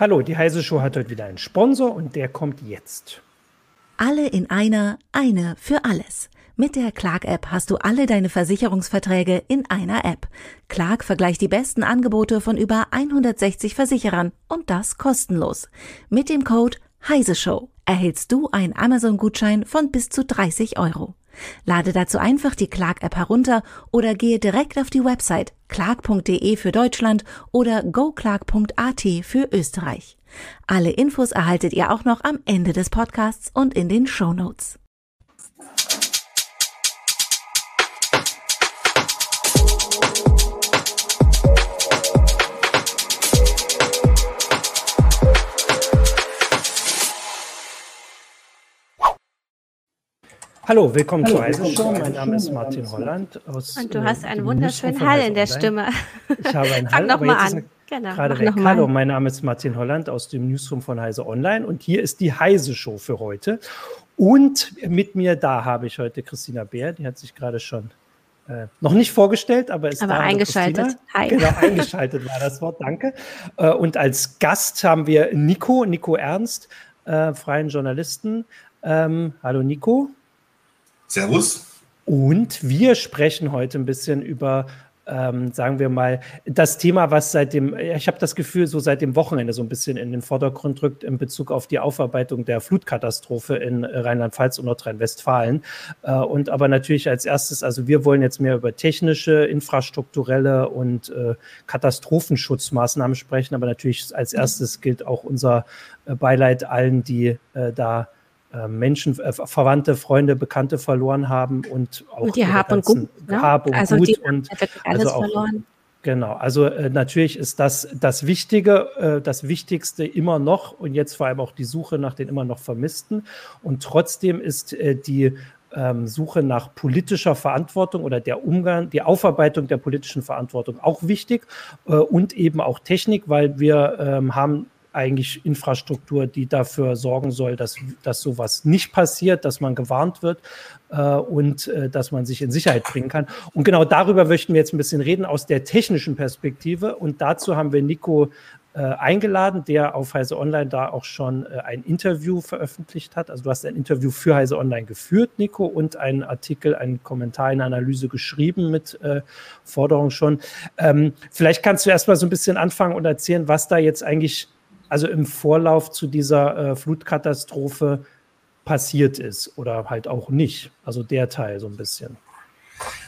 Hallo, die Heise Show hat heute wieder einen Sponsor und der kommt jetzt. Alle in einer, eine für alles. Mit der Clark-App hast du alle deine Versicherungsverträge in einer App. Clark vergleicht die besten Angebote von über 160 Versicherern und das kostenlos. Mit dem Code Heise erhältst du einen Amazon-Gutschein von bis zu 30 Euro. Lade dazu einfach die Clark-App herunter oder gehe direkt auf die Website clark.de für Deutschland oder goclark.at für Österreich. Alle Infos erhaltet ihr auch noch am Ende des Podcasts und in den Show Notes. Hallo, willkommen Hallo, zur Eisen Show. Mein Name ist Martin Holland. Aus, Und du hast einen wunderschönen Hall in der Stimme. Ich habe einen Hall, aber jetzt an. Genau, gerade weg. Hallo, mein Name ist Martin Holland aus dem Newsroom von Heise Online und hier ist die Heise Show für heute. Und mit mir da habe ich heute Christina Bär, die hat sich gerade schon äh, noch nicht vorgestellt, aber ist aber da. eingeschaltet. Hi. Genau, eingeschaltet war das Wort, danke. Äh, und als Gast haben wir Nico, Nico Ernst, äh, freien Journalisten. Ähm, hallo Nico. Servus. Und wir sprechen heute ein bisschen über, ähm, sagen wir mal, das Thema, was seit dem, ich habe das Gefühl, so seit dem Wochenende so ein bisschen in den Vordergrund rückt in Bezug auf die Aufarbeitung der Flutkatastrophe in Rheinland-Pfalz und Nordrhein-Westfalen. Äh, und aber natürlich als erstes, also wir wollen jetzt mehr über technische, infrastrukturelle und äh, Katastrophenschutzmaßnahmen sprechen, aber natürlich als erstes gilt auch unser äh, Beileid allen, die äh, da Menschen, äh, Verwandte, Freunde, Bekannte verloren haben und auch und die Hab und Gut, ne? Hab und also Gut die und alles also auch, verloren. Genau, also äh, natürlich ist das das Wichtige, äh, das Wichtigste immer noch und jetzt vor allem auch die Suche nach den immer noch Vermissten. Und trotzdem ist äh, die ähm, Suche nach politischer Verantwortung oder der Umgang, die Aufarbeitung der politischen Verantwortung auch wichtig äh, und eben auch Technik, weil wir ähm, haben eigentlich Infrastruktur, die dafür sorgen soll, dass, dass sowas nicht passiert, dass man gewarnt wird äh, und äh, dass man sich in Sicherheit bringen kann. Und genau darüber möchten wir jetzt ein bisschen reden aus der technischen Perspektive. Und dazu haben wir Nico äh, eingeladen, der auf Heise Online da auch schon äh, ein Interview veröffentlicht hat. Also du hast ein Interview für Heise Online geführt, Nico, und einen Artikel, einen Kommentar, eine Analyse geschrieben mit äh, Forderungen schon. Ähm, vielleicht kannst du erst mal so ein bisschen anfangen und erzählen, was da jetzt eigentlich also im Vorlauf zu dieser äh, Flutkatastrophe passiert ist oder halt auch nicht. Also der Teil so ein bisschen.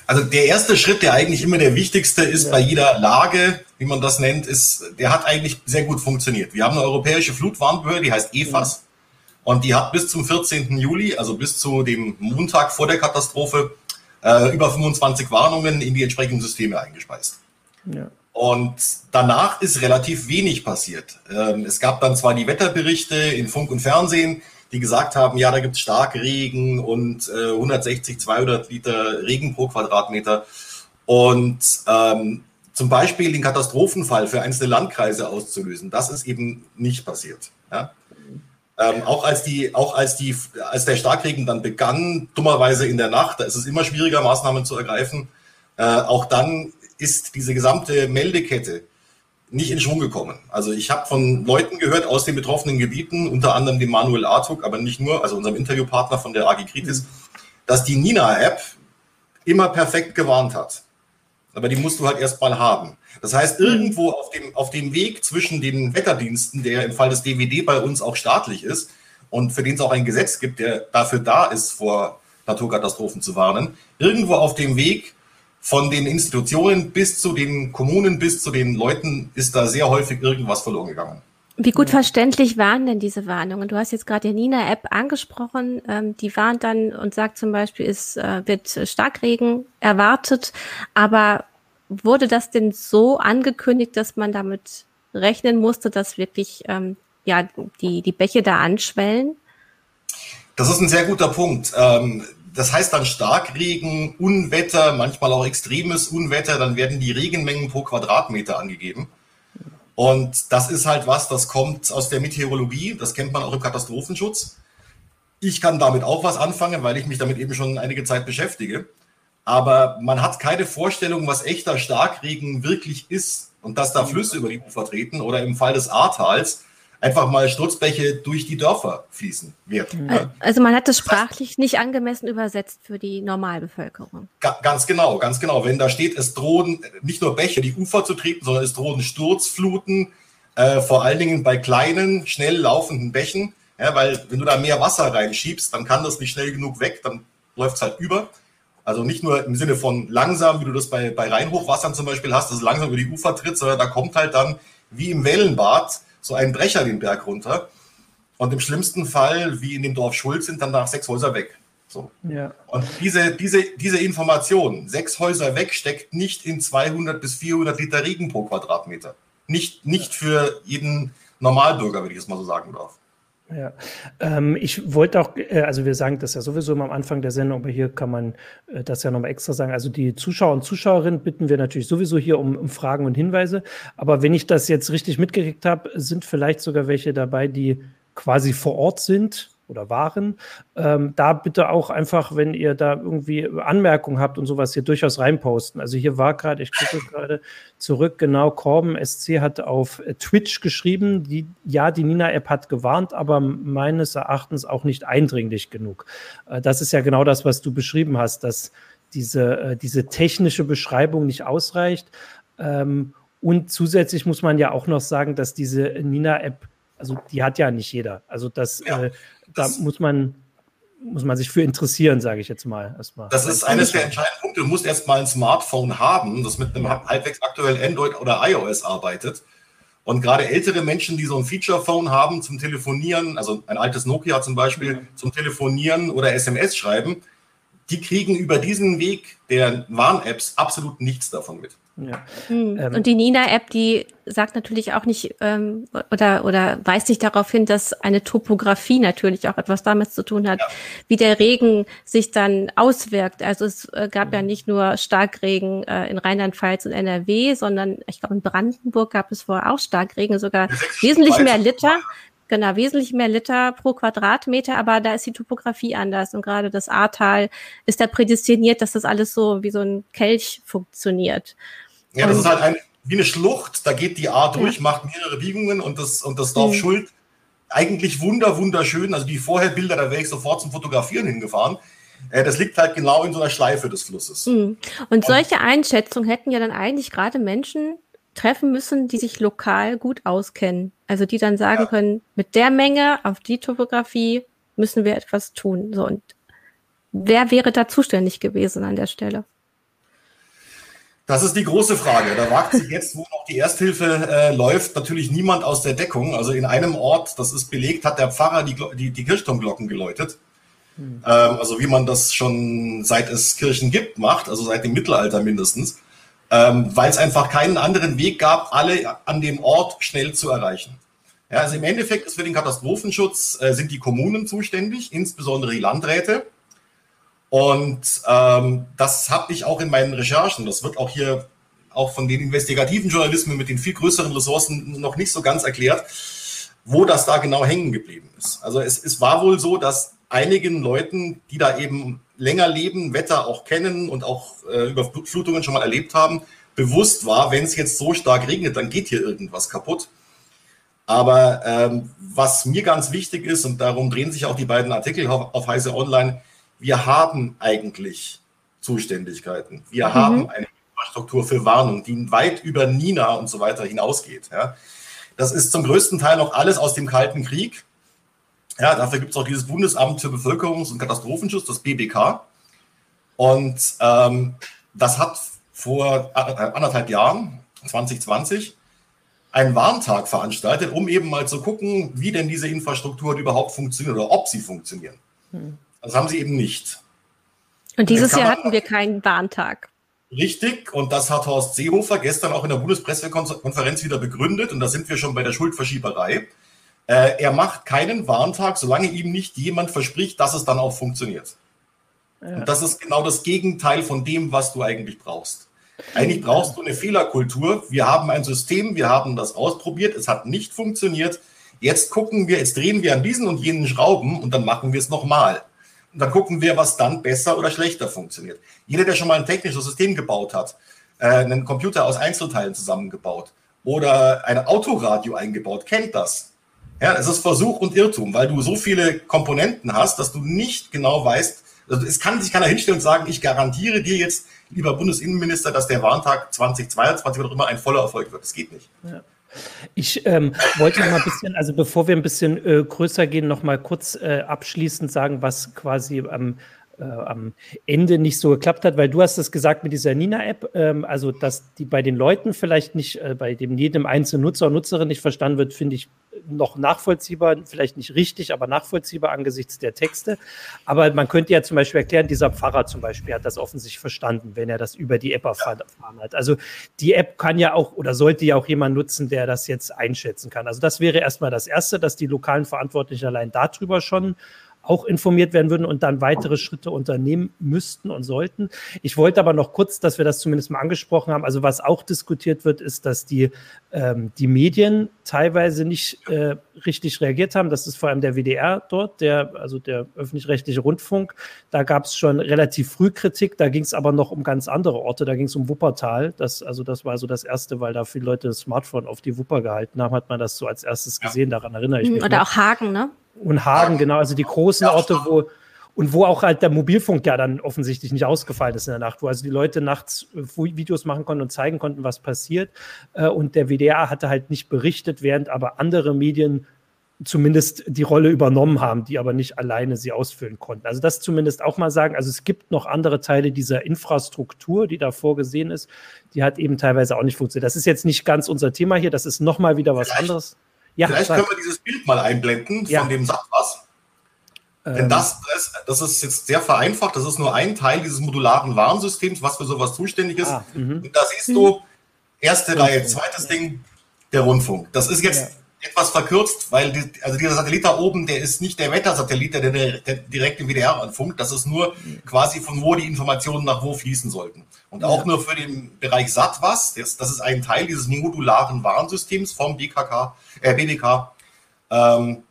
Also der erste Schritt, der eigentlich immer der wichtigste ist ja. bei jeder Lage, wie man das nennt, ist, der hat eigentlich sehr gut funktioniert. Wir haben eine europäische Flutwarnbehörde, die heißt EFAS. Ja. Und die hat bis zum 14. Juli, also bis zu dem Montag vor der Katastrophe, äh, über 25 Warnungen in die entsprechenden Systeme eingespeist. Ja. Und danach ist relativ wenig passiert. Ähm, es gab dann zwar die Wetterberichte in Funk und Fernsehen, die gesagt haben, ja, da gibt es Starkregen und äh, 160, 200 Liter Regen pro Quadratmeter. Und ähm, zum Beispiel den Katastrophenfall für einzelne Landkreise auszulösen, das ist eben nicht passiert. Ja? Ähm, auch als die, auch als die, als der Starkregen dann begann, dummerweise in der Nacht, da ist es immer schwieriger, Maßnahmen zu ergreifen. Äh, auch dann ist diese gesamte Meldekette nicht in Schwung gekommen. Also ich habe von Leuten gehört aus den betroffenen Gebieten, unter anderem dem Manuel Artuk, aber nicht nur, also unserem Interviewpartner von der AG Kritis, dass die Nina-App immer perfekt gewarnt hat. Aber die musst du halt erst mal haben. Das heißt, irgendwo auf dem, auf dem Weg zwischen den Wetterdiensten, der im Fall des DWD bei uns auch staatlich ist und für den es auch ein Gesetz gibt, der dafür da ist, vor Naturkatastrophen zu warnen, irgendwo auf dem Weg von den Institutionen bis zu den Kommunen, bis zu den Leuten ist da sehr häufig irgendwas verloren gegangen. Wie gut verständlich waren denn diese Warnungen? Du hast jetzt gerade die Nina-App angesprochen. Ähm, die warnt dann und sagt zum Beispiel, es äh, wird Starkregen erwartet. Aber wurde das denn so angekündigt, dass man damit rechnen musste, dass wirklich ähm, ja, die, die Bäche da anschwellen? Das ist ein sehr guter Punkt. Ähm, das heißt dann Starkregen, Unwetter, manchmal auch extremes Unwetter, dann werden die Regenmengen pro Quadratmeter angegeben. Und das ist halt was, das kommt aus der Meteorologie, das kennt man auch im Katastrophenschutz. Ich kann damit auch was anfangen, weil ich mich damit eben schon einige Zeit beschäftige. Aber man hat keine Vorstellung, was echter Starkregen wirklich ist und dass da Flüsse über die Ufer treten oder im Fall des Ahrtals einfach mal Sturzbäche durch die Dörfer fließen wird. Ja. Also man hat das sprachlich nicht angemessen übersetzt für die Normalbevölkerung. Ga ganz genau, ganz genau. Wenn da steht, es drohen nicht nur Bäche die Ufer zu treten, sondern es drohen Sturzfluten, äh, vor allen Dingen bei kleinen, schnell laufenden Bächen. Ja, weil wenn du da mehr Wasser reinschiebst, dann kann das nicht schnell genug weg, dann läuft es halt über. Also nicht nur im Sinne von langsam, wie du das bei, bei Rheinhochwassern zum Beispiel hast, dass es langsam über die Ufer tritt, sondern da kommt halt dann wie im Wellenbad so ein Brecher den Berg runter. Und im schlimmsten Fall, wie in dem Dorf Schuld, sind dann nach sechs Häuser weg. So. Ja. Und diese, diese, diese Information, sechs Häuser weg, steckt nicht in 200 bis 400 Liter Regen pro Quadratmeter. Nicht, nicht für jeden Normalbürger, wenn ich es mal so sagen darf. Ja, ähm, ich wollte auch, äh, also wir sagen das ja sowieso immer am Anfang der Sendung, aber hier kann man äh, das ja nochmal extra sagen. Also die Zuschauer und Zuschauerinnen bitten wir natürlich sowieso hier um, um Fragen und Hinweise. Aber wenn ich das jetzt richtig mitgekriegt habe, sind vielleicht sogar welche dabei, die quasi vor Ort sind oder waren. Ähm, da bitte auch einfach, wenn ihr da irgendwie Anmerkungen habt und sowas, hier durchaus reinposten. Also hier war gerade, ich gucke gerade zurück, genau, Korben SC hat auf Twitch geschrieben, die, ja, die Nina-App hat gewarnt, aber meines Erachtens auch nicht eindringlich genug. Äh, das ist ja genau das, was du beschrieben hast, dass diese, äh, diese technische Beschreibung nicht ausreicht. Ähm, und zusätzlich muss man ja auch noch sagen, dass diese Nina-App also die hat ja nicht jeder. Also das, ja, äh, da das muss man muss man sich für interessieren, sage ich jetzt mal erstmal. Das ist eines der entscheidenden Punkte. Du musst erstmal ein Smartphone haben, das mit einem halbwegs aktuellen Android oder iOS arbeitet. Und gerade ältere Menschen, die so ein Feature-Phone haben zum Telefonieren, also ein altes Nokia zum Beispiel, mhm. zum Telefonieren oder SMS schreiben, die kriegen über diesen Weg der Warn-Apps absolut nichts davon mit. Ja. Hm. Ähm, und die Nina-App, die sagt natürlich auch nicht ähm, oder, oder weist sich darauf hin, dass eine Topografie natürlich auch etwas damit zu tun hat, ja. wie der Regen sich dann auswirkt. Also es äh, gab mhm. ja nicht nur Starkregen äh, in Rheinland-Pfalz und NRW, sondern ich glaube in Brandenburg gab es vorher auch Starkregen, sogar wesentlich mehr Liter. Genau, wesentlich mehr Liter pro Quadratmeter, aber da ist die Topografie anders und gerade das Ahrtal ist da prädestiniert, dass das alles so wie so ein Kelch funktioniert. Ja, das und, ist halt ein, wie eine Schlucht, da geht die Ahr durch, ja. macht mehrere Biegungen und das, und das Dorf mhm. Schuld eigentlich wunder, wunderschön. Also die Vorherbilder, da wäre ich sofort zum Fotografieren hingefahren. Äh, das liegt halt genau in so einer Schleife des Flusses. Mhm. Und solche Einschätzungen hätten ja dann eigentlich gerade Menschen treffen müssen, die sich lokal gut auskennen. Also die dann sagen ja. können, mit der Menge auf die Topografie müssen wir etwas tun. So und wer wäre da zuständig gewesen an der Stelle? Das ist die große Frage. Da wagt sich jetzt, wo noch die Ersthilfe äh, läuft, natürlich niemand aus der Deckung. Also in einem Ort, das ist belegt, hat der Pfarrer die, die, die Kirchturmglocken geläutet. Hm. Ähm, also wie man das schon seit es Kirchen gibt macht, also seit dem Mittelalter mindestens ähm, weil es einfach keinen anderen Weg gab, alle an dem Ort schnell zu erreichen. Ja, also im Endeffekt ist für den Katastrophenschutz äh, sind die Kommunen zuständig, insbesondere die Landräte. Und ähm, das habe ich auch in meinen Recherchen. Das wird auch hier auch von den investigativen Journalismen mit den viel größeren Ressourcen noch nicht so ganz erklärt, wo das da genau hängen geblieben ist. Also es, es war wohl so, dass einigen Leuten, die da eben länger leben, Wetter auch kennen und auch äh, Überflutungen schon mal erlebt haben, bewusst war, wenn es jetzt so stark regnet, dann geht hier irgendwas kaputt. Aber ähm, was mir ganz wichtig ist, und darum drehen sich auch die beiden Artikel auf, auf Heise Online, wir haben eigentlich Zuständigkeiten. Wir mhm. haben eine Infrastruktur für Warnung, die weit über Nina und so weiter hinausgeht. Ja. Das ist zum größten Teil noch alles aus dem Kalten Krieg. Ja, dafür gibt es auch dieses Bundesamt für Bevölkerungs- und Katastrophenschutz, das BBK. Und ähm, das hat vor anderthalb Jahren, 2020, einen Warntag veranstaltet, um eben mal zu gucken, wie denn diese Infrastruktur überhaupt funktioniert oder ob sie funktionieren. Hm. Das haben sie eben nicht. Und dieses Jahr hatten wir keinen Warntag. Richtig, und das hat Horst Seehofer gestern auch in der Bundespressekonferenz wieder begründet, und da sind wir schon bei der Schuldverschieberei. Äh, er macht keinen Warntag, solange ihm nicht jemand verspricht, dass es dann auch funktioniert. Ja. Und das ist genau das Gegenteil von dem, was du eigentlich brauchst. Eigentlich brauchst du eine Fehlerkultur. Wir haben ein System, wir haben das ausprobiert, es hat nicht funktioniert. Jetzt gucken wir, jetzt drehen wir an diesen und jenen Schrauben und dann machen wir es nochmal. Und dann gucken wir, was dann besser oder schlechter funktioniert. Jeder, der schon mal ein technisches System gebaut hat, äh, einen Computer aus Einzelteilen zusammengebaut oder ein Autoradio eingebaut, kennt das. Ja, es ist Versuch und Irrtum, weil du so viele Komponenten hast, dass du nicht genau weißt, also es kann sich keiner hinstellen und sagen, ich garantiere dir jetzt, lieber Bundesinnenminister, dass der Warntag 2022 oder immer ein voller Erfolg wird. Das geht nicht. Ja. Ich ähm, wollte noch mal ein bisschen, also bevor wir ein bisschen äh, größer gehen, noch mal kurz äh, abschließend sagen, was quasi am äh, am Ende nicht so geklappt hat, weil du hast es gesagt mit dieser Nina-App, ähm, also dass die bei den Leuten vielleicht nicht, äh, bei dem jedem einzelnen Nutzer und Nutzerin nicht verstanden wird, finde ich noch nachvollziehbar, vielleicht nicht richtig, aber nachvollziehbar angesichts der Texte. Aber man könnte ja zum Beispiel erklären, dieser Pfarrer zum Beispiel hat das offensichtlich verstanden, wenn er das über die App erfahren hat. Also die App kann ja auch oder sollte ja auch jemand nutzen, der das jetzt einschätzen kann. Also das wäre erstmal das Erste, dass die lokalen Verantwortlichen allein darüber schon auch informiert werden würden und dann weitere Schritte unternehmen müssten und sollten. Ich wollte aber noch kurz, dass wir das zumindest mal angesprochen haben. Also was auch diskutiert wird, ist, dass die, ähm, die Medien teilweise nicht äh, richtig reagiert haben. Das ist vor allem der WDR dort, der, also der öffentlich-rechtliche Rundfunk. Da gab es schon relativ früh Kritik. Da ging es aber noch um ganz andere Orte. Da ging es um Wuppertal. Das, also das war so das Erste, weil da viele Leute das Smartphone auf die Wupper gehalten haben, hat man das so als erstes gesehen. Daran erinnere ich mhm, mich. Oder noch. auch Hagen, ne? Und Hagen, genau, also die großen Orte, wo und wo auch halt der Mobilfunk ja dann offensichtlich nicht ausgefallen ist in der Nacht, wo also die Leute nachts äh, Videos machen konnten und zeigen konnten, was passiert. Äh, und der WDR hatte halt nicht berichtet, während aber andere Medien zumindest die Rolle übernommen haben, die aber nicht alleine sie ausfüllen konnten. Also das zumindest auch mal sagen. Also es gibt noch andere Teile dieser Infrastruktur, die da vorgesehen ist, die hat eben teilweise auch nicht funktioniert. Das ist jetzt nicht ganz unser Thema hier, das ist nochmal wieder was Vielleicht. anderes. Ja, Vielleicht können wir dieses Bild mal einblenden ja. von dem Sattwas. Ähm. Denn das, das, das, ist jetzt sehr vereinfacht. Das ist nur ein Teil dieses modularen Warnsystems, was für sowas zuständig ist. Ah, mhm. Und da siehst du, erste. Reihe, zweites. Ding, der Rundfunk. Das ist jetzt. Etwas verkürzt, weil die, also dieser Satellit da oben, der ist nicht der Wettersatellit, der, der, der direkt im WDR anfunkt. Das ist nur quasi von wo die Informationen nach wo fließen sollten. Und auch nur für den Bereich SATWAS, das, das ist ein Teil dieses modularen Warnsystems vom BKK äh, BDK. Ähm,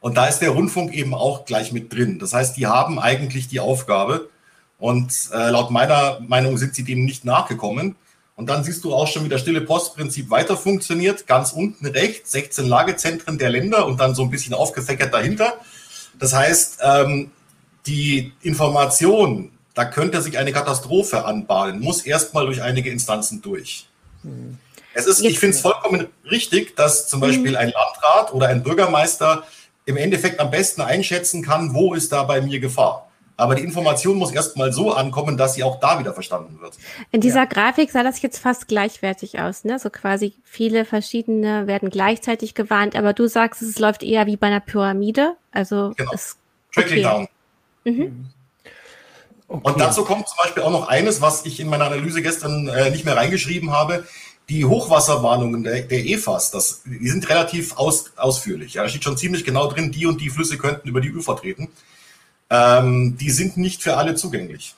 und da ist der Rundfunk eben auch gleich mit drin. Das heißt, die haben eigentlich die Aufgabe und äh, laut meiner Meinung sind sie dem nicht nachgekommen. Und dann siehst du auch schon, wie das stille Postprinzip weiter funktioniert. Ganz unten rechts 16 Lagezentren der Länder und dann so ein bisschen aufgefächert dahinter. Das heißt, ähm, die Information, da könnte sich eine Katastrophe anbahnen, muss erstmal durch einige Instanzen durch. Mhm. Es ist, ich finde es vollkommen richtig, dass zum Beispiel mhm. ein Landrat oder ein Bürgermeister im Endeffekt am besten einschätzen kann, wo ist da bei mir Gefahr. Aber die Information muss erstmal so ankommen, dass sie auch da wieder verstanden wird. In dieser ja. Grafik sah das jetzt fast gleichwertig aus, ne? So quasi viele verschiedene werden gleichzeitig gewarnt, aber du sagst, es läuft eher wie bei einer Pyramide. Also genau. es, Trickling okay. down. Mhm. Okay. Und dazu kommt zum Beispiel auch noch eines, was ich in meiner Analyse gestern äh, nicht mehr reingeschrieben habe die Hochwasserwarnungen der, der EFAS, das, die sind relativ aus, ausführlich. Ja, da steht schon ziemlich genau drin, die und die Flüsse könnten über die Ufer treten. Ähm, die sind nicht für alle zugänglich.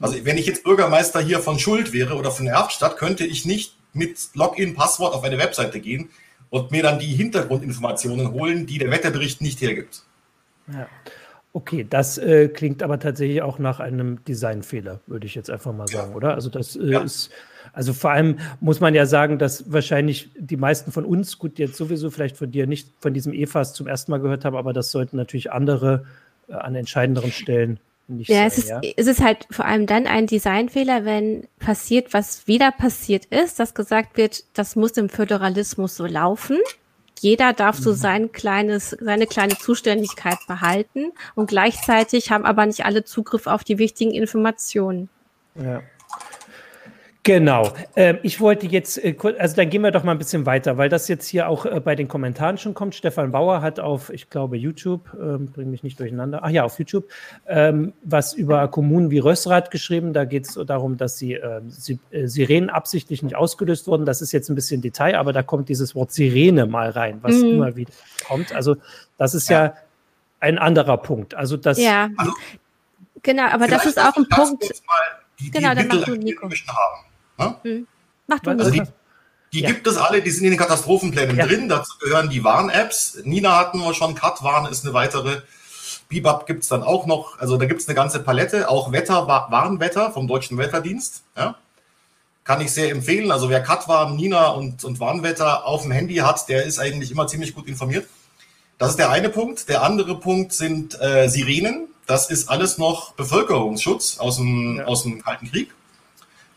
Also wenn ich jetzt Bürgermeister hier von Schuld wäre oder von Erftstadt, könnte ich nicht mit Login-Passwort auf eine Webseite gehen und mir dann die Hintergrundinformationen holen, die der Wetterbericht nicht hergibt. Ja. Okay, das äh, klingt aber tatsächlich auch nach einem Designfehler, würde ich jetzt einfach mal sagen, oder? Also das äh, ja. ist also vor allem muss man ja sagen, dass wahrscheinlich die meisten von uns, gut, jetzt sowieso vielleicht von dir nicht von diesem EFAS zum ersten Mal gehört haben, aber das sollten natürlich andere äh, an entscheidenderen Stellen nicht ja, sein. Es ist, ja, es ist halt vor allem dann ein Designfehler, wenn passiert, was wieder passiert ist, dass gesagt wird, das muss im Föderalismus so laufen. Jeder darf so mhm. sein kleines, seine kleine Zuständigkeit behalten und gleichzeitig haben aber nicht alle Zugriff auf die wichtigen Informationen. Ja. Genau. Ähm, ich wollte jetzt, äh, also dann gehen wir doch mal ein bisschen weiter, weil das jetzt hier auch äh, bei den Kommentaren schon kommt. Stefan Bauer hat auf, ich glaube, YouTube, ähm, bring mich nicht durcheinander, ach ja, auf YouTube, ähm, was über Kommunen wie Rössrath geschrieben. Da geht es darum, dass sie, äh, sie äh, Sirenen absichtlich nicht ausgelöst wurden. Das ist jetzt ein bisschen Detail, aber da kommt dieses Wort Sirene mal rein, was mhm. immer wieder kommt. Also das ist ja, ja ein anderer Punkt. Also das. Ja, also, genau, aber das ist auch ein Punkt. Die, genau, die dann mach du Nico. Haben. Hm? Mach du also die, die ja. gibt es alle, die sind in den Katastrophenplänen ja. drin. Dazu gehören die Warn-Apps. Nina hatten wir schon, Cut-Warn ist eine weitere. Bibab gibt es dann auch noch. Also da gibt es eine ganze Palette. Auch Wetter, Warnwetter vom Deutschen Wetterdienst. Ja. kann ich sehr empfehlen. Also wer Katwarn, Nina und, und Warnwetter auf dem Handy hat, der ist eigentlich immer ziemlich gut informiert. Das ist der eine Punkt. Der andere Punkt sind äh, Sirenen. Das ist alles noch Bevölkerungsschutz aus dem, ja. aus dem Kalten Krieg.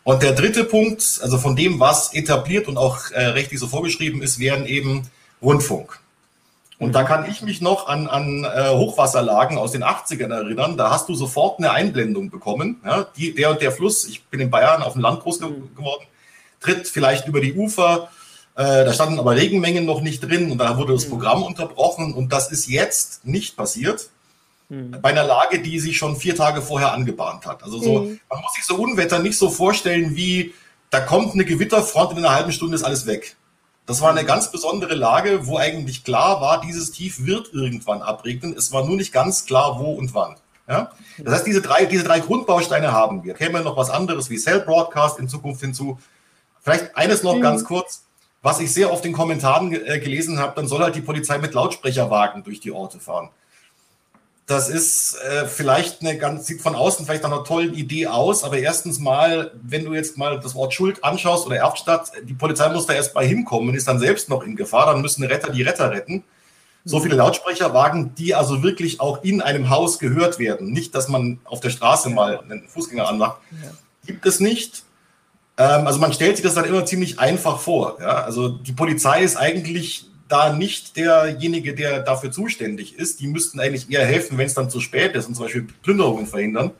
Und der dritte Punkt, also von dem, was etabliert und auch äh, rechtlich so vorgeschrieben ist, wären eben Rundfunk. Und da kann ich mich noch an, an äh, Hochwasserlagen aus den 80ern erinnern. Da hast du sofort eine Einblendung bekommen. Ja? Die, der und der Fluss, ich bin in Bayern auf dem Land groß mhm. geworden, tritt vielleicht über die Ufer. Äh, da standen aber Regenmengen noch nicht drin und da wurde das mhm. Programm unterbrochen. Und das ist jetzt nicht passiert mhm. bei einer Lage, die sich schon vier Tage vorher angebahnt hat. Also so, mhm. man muss sich so Unwetter nicht so vorstellen wie, da kommt eine Gewitterfront und in einer halben Stunde ist alles weg. Das war eine ganz besondere Lage, wo eigentlich klar war, dieses Tief wird irgendwann abregnen. Es war nur nicht ganz klar, wo und wann. Ja? Das heißt, diese drei, diese drei Grundbausteine haben wir. Käme noch was anderes wie Cell Broadcast in Zukunft hinzu. Vielleicht eines noch mhm. ganz kurz, was ich sehr oft in Kommentaren äh, gelesen habe, dann soll halt die Polizei mit Lautsprecherwagen durch die Orte fahren. Das ist äh, vielleicht eine ganz, sieht von außen vielleicht nach einer tollen Idee aus, aber erstens mal, wenn du jetzt mal das Wort Schuld anschaust oder Erftstadt, die Polizei muss da erst mal hinkommen und ist dann selbst noch in Gefahr, dann müssen Retter die Retter retten. So viele Lautsprecherwagen, die also wirklich auch in einem Haus gehört werden. Nicht, dass man auf der Straße mal einen Fußgänger anmacht. Gibt es nicht. Ähm, also man stellt sich das dann immer ziemlich einfach vor. Ja? Also die Polizei ist eigentlich da nicht derjenige, der dafür zuständig ist. Die müssten eigentlich eher helfen, wenn es dann zu spät ist und zum Beispiel Plünderungen verhindern.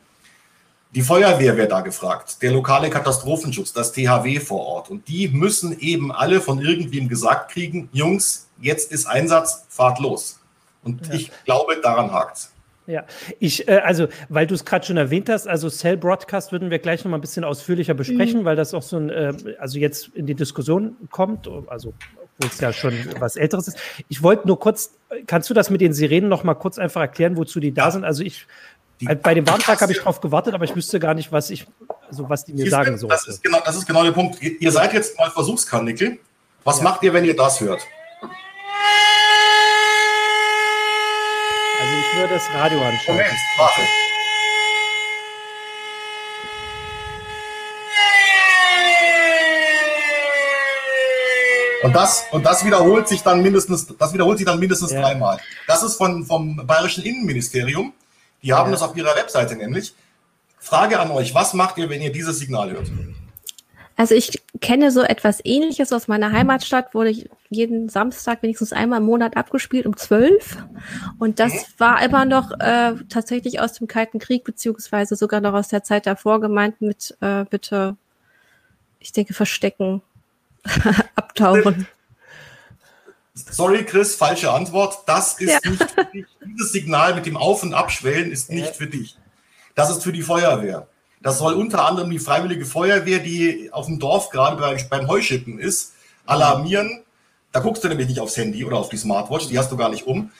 Die Feuerwehr wäre da gefragt, der lokale Katastrophenschutz, das THW vor Ort. Und die müssen eben alle von irgendwem gesagt kriegen, Jungs, jetzt ist Einsatz, fahrt los. Und ja. ich glaube, daran hakt ja, ich, äh, also, weil du es gerade schon erwähnt hast, also Cell Broadcast würden wir gleich noch mal ein bisschen ausführlicher besprechen, mhm. weil das auch so ein, äh, also jetzt in die Diskussion kommt, also wo es ja schon was Älteres ist. Ich wollte nur kurz, kannst du das mit den Sirenen noch mal kurz einfach erklären, wozu die da sind? Also ich, die, bei dem Warntag habe ich drauf gewartet, aber ich wüsste gar nicht, was ich, also was die mir sagen sollen. Das ist genau, das ist genau der Punkt. Ihr seid jetzt mal Versuchskanickel. Was ja. macht ihr, wenn ihr das hört? Also ich würde das Radio anschauen. Moment, warte. Und das, und das wiederholt sich dann mindestens, das wiederholt sich dann mindestens ja. dreimal. Das ist von, vom Bayerischen Innenministerium. Die haben ja. das auf ihrer Webseite nämlich. Frage an euch, was macht ihr, wenn ihr dieses Signal hört? Also ich kenne so etwas ähnliches aus meiner Heimatstadt, wurde ich jeden Samstag wenigstens einmal im Monat abgespielt um zwölf. Und das mhm. war immer noch äh, tatsächlich aus dem Kalten Krieg, beziehungsweise sogar noch aus der Zeit davor gemeint mit äh, bitte, ich denke, verstecken. abtauchen. Sorry, Chris, falsche Antwort. Das ist ja. nicht für dich. Dieses Signal mit dem Auf- und Abschwellen ist nicht für dich. Das ist für die Feuerwehr. Das soll unter anderem die Freiwillige Feuerwehr, die auf dem Dorf gerade beim, beim Heuschippen ist, alarmieren. Da guckst du nämlich nicht aufs Handy oder auf die Smartwatch, die hast du gar nicht um.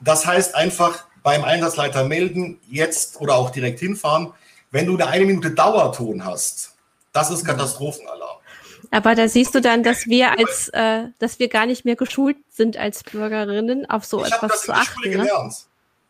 Das heißt einfach beim Einsatzleiter melden, jetzt oder auch direkt hinfahren. Wenn du eine eine Minute Dauerton hast, das ist Katastrophenalarm. Aber da siehst du dann, dass wir als, äh, dass wir gar nicht mehr geschult sind als Bürgerinnen, auf so ich etwas zu achten. Schule ne? gelernt.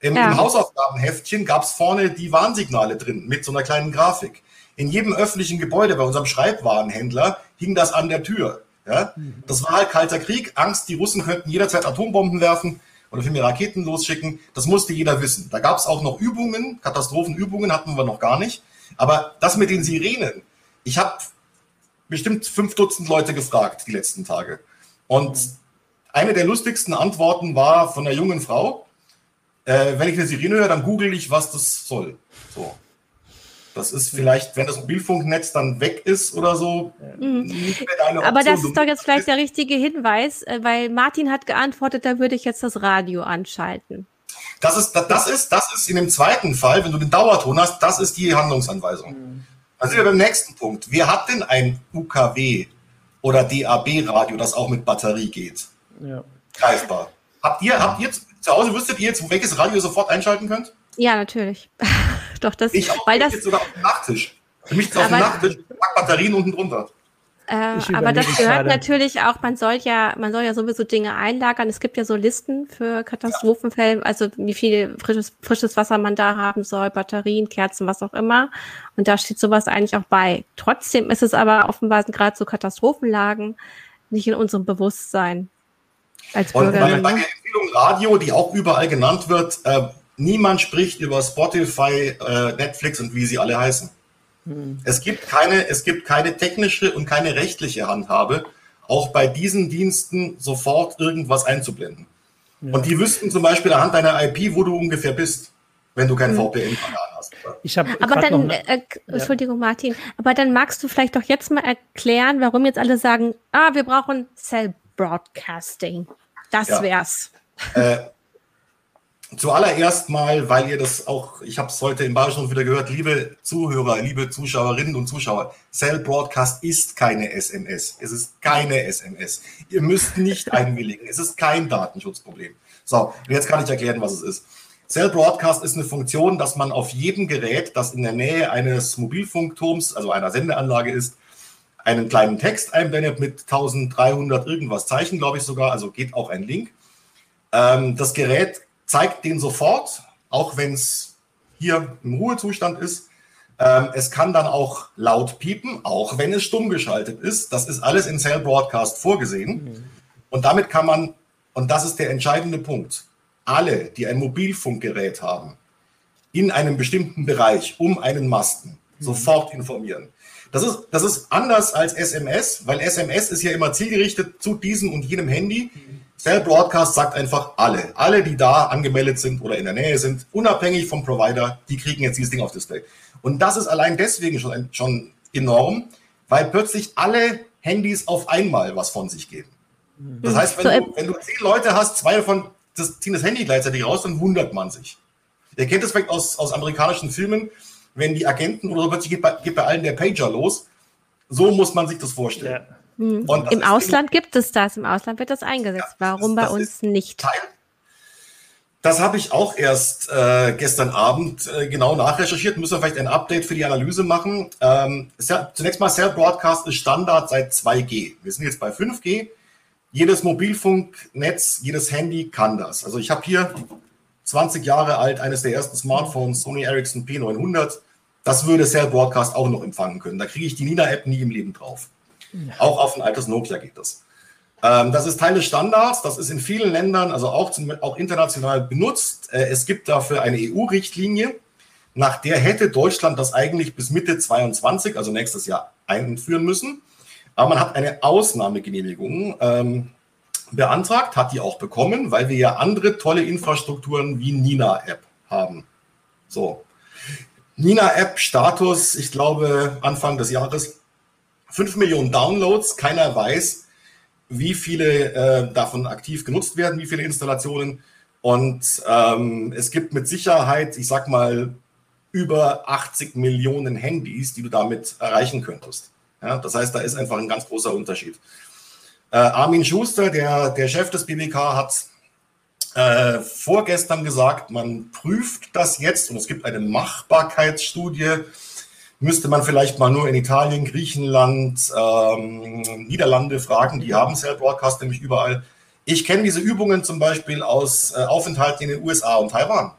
Im, ja. Im Hausaufgabenheftchen gab es vorne die Warnsignale drin mit so einer kleinen Grafik. In jedem öffentlichen Gebäude bei unserem Schreibwarenhändler hing das an der Tür. Ja? Das war halt kalter Krieg, Angst, die Russen könnten jederzeit Atombomben werfen oder für mir Raketen losschicken. Das musste jeder wissen. Da gab es auch noch Übungen, Katastrophenübungen hatten wir noch gar nicht. Aber das mit den Sirenen, ich habe bestimmt fünf Dutzend Leute gefragt die letzten Tage. Und eine der lustigsten Antworten war von einer jungen Frau, äh, wenn ich eine Sirene höre, dann google ich, was das soll. So. Das ist vielleicht, wenn das Mobilfunknetz dann weg ist oder so. Mhm. Aber das ist doch jetzt vielleicht der richtige Hinweis, äh, weil Martin hat geantwortet, da würde ich jetzt das Radio anschalten. Das ist, das ist, das ist in dem zweiten Fall, wenn du den Dauerton hast, das ist die Handlungsanweisung. Mhm. Dann sind wir beim nächsten Punkt. Wer hat denn ein UKW oder DAB-Radio, das auch mit Batterie geht? Ja. Greifbar. Habt ihr, habt ihr zu Hause, wüsstet ihr jetzt, welches Radio ihr sofort einschalten könnt? Ja, natürlich. Doch, das, ich auch, weil das jetzt sogar auf dem Nachttisch. Für mich ist auf dem Nachttisch, pack Batterien unten drunter. Äh, aber das gehört gerade. natürlich auch, man soll ja, man soll ja sowieso Dinge einlagern. Es gibt ja so Listen für Katastrophenfälle, also wie viel frisches, frisches Wasser man da haben soll, Batterien, Kerzen, was auch immer. Und da steht sowas eigentlich auch bei. Trotzdem ist es aber offenbar gerade so Katastrophenlagen nicht in unserem Bewusstsein als. Und bei, der Empfehlung Radio, die auch überall genannt wird, äh, niemand spricht über Spotify, äh, Netflix und wie sie alle heißen. Es gibt keine, es gibt keine technische und keine rechtliche Handhabe, auch bei diesen Diensten sofort irgendwas einzublenden. Ja. Und die wüssten zum Beispiel anhand deiner IP, wo du ungefähr bist, wenn du kein mhm. VPN-Kanal hast. Ich habe aber dann, ne, äh, Entschuldigung, Martin, aber dann magst du vielleicht doch jetzt mal erklären, warum jetzt alle sagen, ah, wir brauchen Cell Broadcasting. Das ja. wär's. Äh, Zuallererst mal, weil ihr das auch, ich habe es heute im Bayerischen wieder gehört, liebe Zuhörer, liebe Zuschauerinnen und Zuschauer, Cell Broadcast ist keine SMS. Es ist keine SMS. Ihr müsst nicht einwilligen. Es ist kein Datenschutzproblem. So, jetzt kann ich erklären, was es ist. Cell Broadcast ist eine Funktion, dass man auf jedem Gerät, das in der Nähe eines Mobilfunkturms, also einer Sendeanlage ist, einen kleinen Text einblendet mit 1300 irgendwas Zeichen, glaube ich sogar, also geht auch ein Link. Ähm, das Gerät zeigt den sofort, auch wenn es hier im Ruhezustand ist. Ähm, es kann dann auch laut piepen, auch wenn es stumm geschaltet ist. Das ist alles in Cell Broadcast vorgesehen. Mhm. Und damit kann man, und das ist der entscheidende Punkt, alle, die ein Mobilfunkgerät haben, in einem bestimmten Bereich um einen Masten mhm. sofort informieren. Das ist, das ist anders als SMS, weil SMS ist ja immer zielgerichtet zu diesem und jenem Handy. Mhm. Cell Broadcast sagt einfach alle. Alle, die da angemeldet sind oder in der Nähe sind, unabhängig vom Provider, die kriegen jetzt dieses Ding auf Display. Und das ist allein deswegen schon, schon enorm, weil plötzlich alle Handys auf einmal was von sich geben. Das heißt, wenn, du, wenn du zehn Leute hast, zwei davon das, ziehen das Handy gleichzeitig raus, dann wundert man sich. Ihr kennt das vielleicht aus, aus amerikanischen Filmen, wenn die Agenten oder so plötzlich geht bei, geht bei allen der Pager los. So muss man sich das vorstellen. Ja. Mhm. Im Ausland gibt es das, im Ausland wird das eingesetzt. Ja, Warum das, das bei uns nicht? Teil, das habe ich auch erst äh, gestern Abend äh, genau nachrecherchiert. Müssen wir vielleicht ein Update für die Analyse machen. Ähm, zunächst mal, Cell Broadcast ist Standard seit 2G. Wir sind jetzt bei 5G. Jedes Mobilfunknetz, jedes Handy kann das. Also ich habe hier 20 Jahre alt, eines der ersten Smartphones, Sony Ericsson P900. Das würde Cell Broadcast auch noch empfangen können. Da kriege ich die Nina-App nie im Leben drauf. Auch auf ein altes Nokia geht das. Ähm, das ist Teil des Standards. Das ist in vielen Ländern, also auch, zum, auch international benutzt. Äh, es gibt dafür eine EU-Richtlinie, nach der hätte Deutschland das eigentlich bis Mitte 22, also nächstes Jahr, einführen müssen. Aber man hat eine Ausnahmegenehmigung ähm, beantragt, hat die auch bekommen, weil wir ja andere tolle Infrastrukturen wie Nina-App haben. So. Nina-App Status, ich glaube, Anfang des Jahres 5 Millionen Downloads, keiner weiß, wie viele äh, davon aktiv genutzt werden, wie viele Installationen. Und ähm, es gibt mit Sicherheit, ich sag mal, über 80 Millionen Handys, die du damit erreichen könntest. Ja, das heißt, da ist einfach ein ganz großer Unterschied. Äh, Armin Schuster, der, der Chef des BBK, hat äh, vorgestern gesagt, man prüft das jetzt und es gibt eine Machbarkeitsstudie müsste man vielleicht mal nur in Italien, Griechenland, ähm, Niederlande fragen. Die haben Cell Broadcast nämlich überall. Ich kenne diese Übungen zum Beispiel aus äh, Aufenthalten in den USA und Taiwan.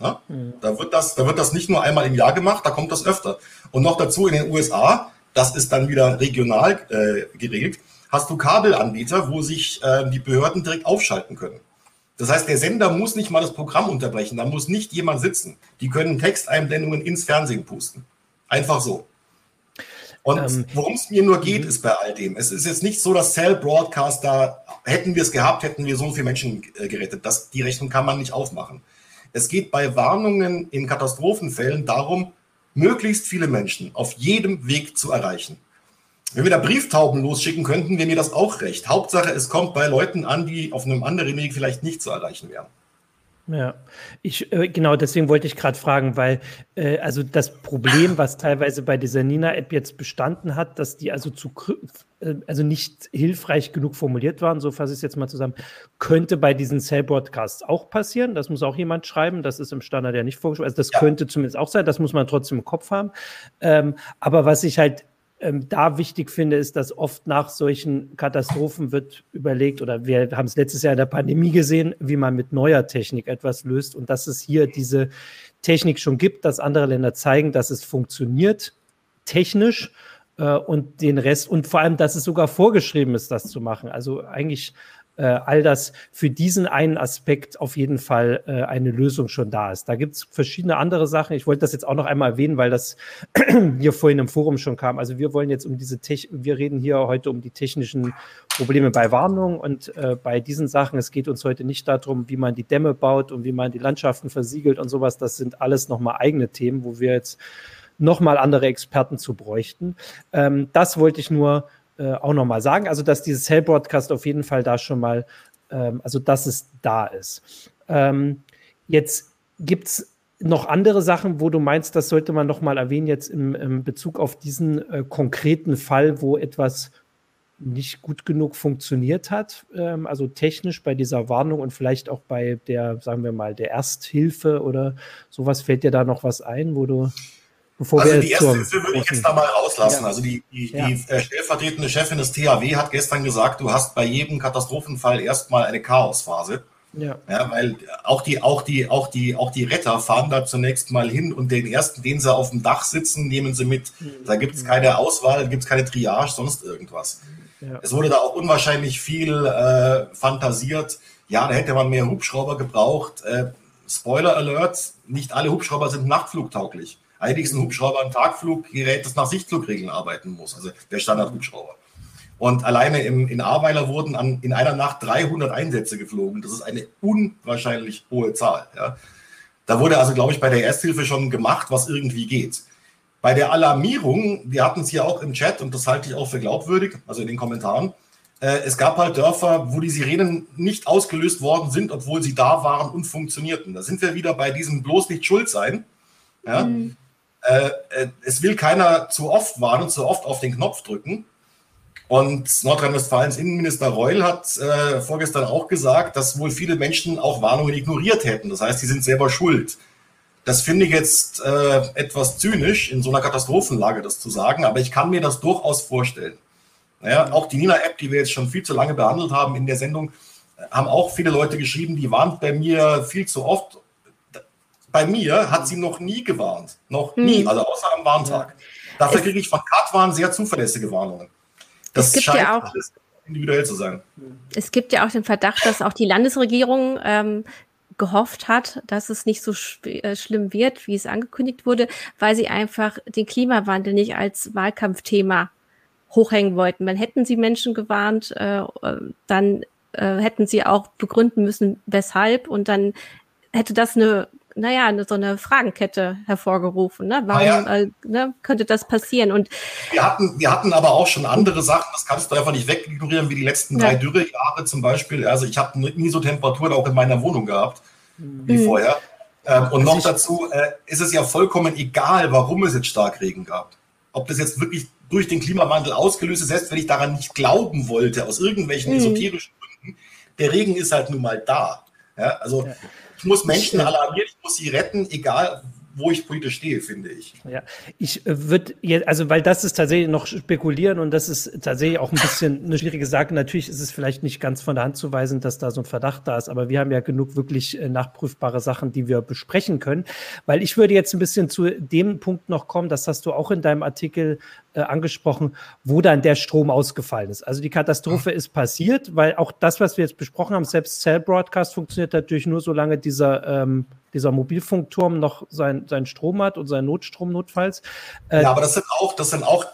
Ja? Mhm. Da, wird das, da wird das nicht nur einmal im Jahr gemacht, da kommt das öfter. Und noch dazu in den USA, das ist dann wieder regional äh, geregelt, hast du Kabelanbieter, wo sich äh, die Behörden direkt aufschalten können. Das heißt, der Sender muss nicht mal das Programm unterbrechen, da muss nicht jemand sitzen. Die können Texteinblendungen ins Fernsehen pusten. Einfach so. Und ähm, worum es mir nur geht, mhm. ist bei all dem. Es ist jetzt nicht so, dass Cell Broadcaster, hätten wir es gehabt, hätten wir so viele Menschen äh, gerettet. Das, die Rechnung kann man nicht aufmachen. Es geht bei Warnungen in Katastrophenfällen darum, möglichst viele Menschen auf jedem Weg zu erreichen. Wenn wir da Brieftauben losschicken könnten, wäre mir das auch recht. Hauptsache, es kommt bei Leuten an, die auf einem anderen Weg vielleicht nicht zu erreichen wären. Ja, ich äh, genau deswegen wollte ich gerade fragen, weil äh, also das Problem, was teilweise bei dieser Nina-App jetzt bestanden hat, dass die also zu äh, also nicht hilfreich genug formuliert waren, so fasse ich es jetzt mal zusammen, könnte bei diesen Cell-Broadcasts auch passieren. Das muss auch jemand schreiben. Das ist im Standard ja nicht vorgeschrieben. Also das ja. könnte zumindest auch sein. Das muss man trotzdem im Kopf haben. Ähm, aber was ich halt ähm, da wichtig finde, ist, dass oft nach solchen Katastrophen wird überlegt, oder wir haben es letztes Jahr in der Pandemie gesehen, wie man mit neuer Technik etwas löst und dass es hier diese Technik schon gibt, dass andere Länder zeigen, dass es funktioniert, technisch äh, und den Rest und vor allem, dass es sogar vorgeschrieben ist, das zu machen. Also eigentlich äh, all das für diesen einen Aspekt auf jeden Fall äh, eine Lösung schon da ist. Da gibt es verschiedene andere Sachen. Ich wollte das jetzt auch noch einmal erwähnen, weil das hier vorhin im Forum schon kam. Also wir wollen jetzt um diese Tech wir reden hier heute um die technischen Probleme bei Warnung und äh, bei diesen Sachen. Es geht uns heute nicht darum, wie man die Dämme baut und wie man die Landschaften versiegelt und sowas. Das sind alles nochmal eigene Themen, wo wir jetzt nochmal andere Experten zu bräuchten. Ähm, das wollte ich nur äh, auch nochmal sagen. Also, dass dieses Cell Broadcast auf jeden Fall da schon mal, ähm, also dass es da ist. Ähm, jetzt gibt es noch andere Sachen, wo du meinst, das sollte man nochmal erwähnen, jetzt im, im Bezug auf diesen äh, konkreten Fall, wo etwas nicht gut genug funktioniert hat, ähm, also technisch bei dieser Warnung und vielleicht auch bei der, sagen wir mal, der Ersthilfe oder sowas, fällt dir da noch was ein, wo du Bevor also die erste Hilfe würde ich jetzt da mal rauslassen. Ja. Also die, die, ja. die äh, stellvertretende Chefin des THW hat gestern gesagt, du hast bei jedem Katastrophenfall erstmal eine Chaosphase. Ja. ja. Weil auch die, auch die, auch die, auch die Retter fahren da zunächst mal hin und den ersten, den sie auf dem Dach sitzen, nehmen sie mit. Da gibt es keine Auswahl, da gibt es keine Triage, sonst irgendwas. Ja. Es wurde da auch unwahrscheinlich viel äh, fantasiert. Ja, da hätte man mehr Hubschrauber gebraucht. Äh, Spoiler Alert, nicht alle Hubschrauber sind nachtflugtauglich. Eigentlich ist ein Hubschrauber ein Tagfluggerät, das nach Sichtflugregeln arbeiten muss, also der Standard-Hubschrauber. Und alleine im, in Ahrweiler wurden an, in einer Nacht 300 Einsätze geflogen. Das ist eine unwahrscheinlich hohe Zahl. Ja. Da wurde also, glaube ich, bei der Ersthilfe schon gemacht, was irgendwie geht. Bei der Alarmierung, wir hatten es hier auch im Chat und das halte ich auch für glaubwürdig, also in den Kommentaren, äh, es gab halt Dörfer, wo die Sirenen nicht ausgelöst worden sind, obwohl sie da waren und funktionierten. Da sind wir wieder bei diesem bloß nicht schuld sein. Ja? Mhm. Äh, äh, es will keiner zu oft warnen, zu oft auf den Knopf drücken. Und Nordrhein-Westfalens Innenminister Reul hat äh, vorgestern auch gesagt, dass wohl viele Menschen auch Warnungen ignoriert hätten. Das heißt, die sind selber schuld. Das finde ich jetzt äh, etwas zynisch, in so einer Katastrophenlage das zu sagen, aber ich kann mir das durchaus vorstellen. Naja, auch die Nina-App, die wir jetzt schon viel zu lange behandelt haben in der Sendung, haben auch viele Leute geschrieben, die warnt bei mir viel zu oft bei mir hat sie noch nie gewarnt. Noch nie, hm. also außer am Warntag. Dafür kriege ich von Katwan sehr zuverlässige Warnungen. Das scheint ja auch individuell zu sein. Es gibt ja auch den Verdacht, dass auch die Landesregierung ähm, gehofft hat, dass es nicht so sch äh, schlimm wird, wie es angekündigt wurde, weil sie einfach den Klimawandel nicht als Wahlkampfthema hochhängen wollten. Man hätten sie Menschen gewarnt, äh dann äh, hätten sie auch begründen müssen, weshalb, und dann hätte das eine naja, so eine Fragenkette hervorgerufen. Ne? Warum ja. äh, ne, könnte das passieren? Und wir hatten, wir hatten aber auch schon andere Sachen, das kannst du einfach nicht wegignorieren, wie die letzten ja. drei Dürrejahre zum Beispiel. Also ich habe nie so Temperaturen auch in meiner Wohnung gehabt wie mhm. vorher. Ähm, und also noch dazu äh, ist es ja vollkommen egal, warum es jetzt Starkregen gab. Ob das jetzt wirklich durch den Klimawandel ausgelöst ist, selbst wenn ich daran nicht glauben wollte, aus irgendwelchen mhm. esoterischen Gründen, der Regen ist halt nun mal da. Ja, also ja. Ich muss Menschen alarmieren, ich muss sie retten, egal wo ich politisch stehe, finde ich. Ja, ich äh, würde jetzt, also weil das ist tatsächlich noch spekulieren und das ist tatsächlich auch ein bisschen eine schwierige Sache. Natürlich ist es vielleicht nicht ganz von der Hand zu weisen, dass da so ein Verdacht da ist, aber wir haben ja genug wirklich äh, nachprüfbare Sachen, die wir besprechen können. Weil ich würde jetzt ein bisschen zu dem Punkt noch kommen, das hast du auch in deinem Artikel äh, angesprochen, wo dann der Strom ausgefallen ist. Also die Katastrophe ist passiert, weil auch das, was wir jetzt besprochen haben, selbst Cell Broadcast funktioniert natürlich nur, solange dieser, ähm, dieser Mobilfunkturm noch sein, seinen Strom hat und seinen Notstrom notfalls. Äh, ja, aber das sind auch, das sind auch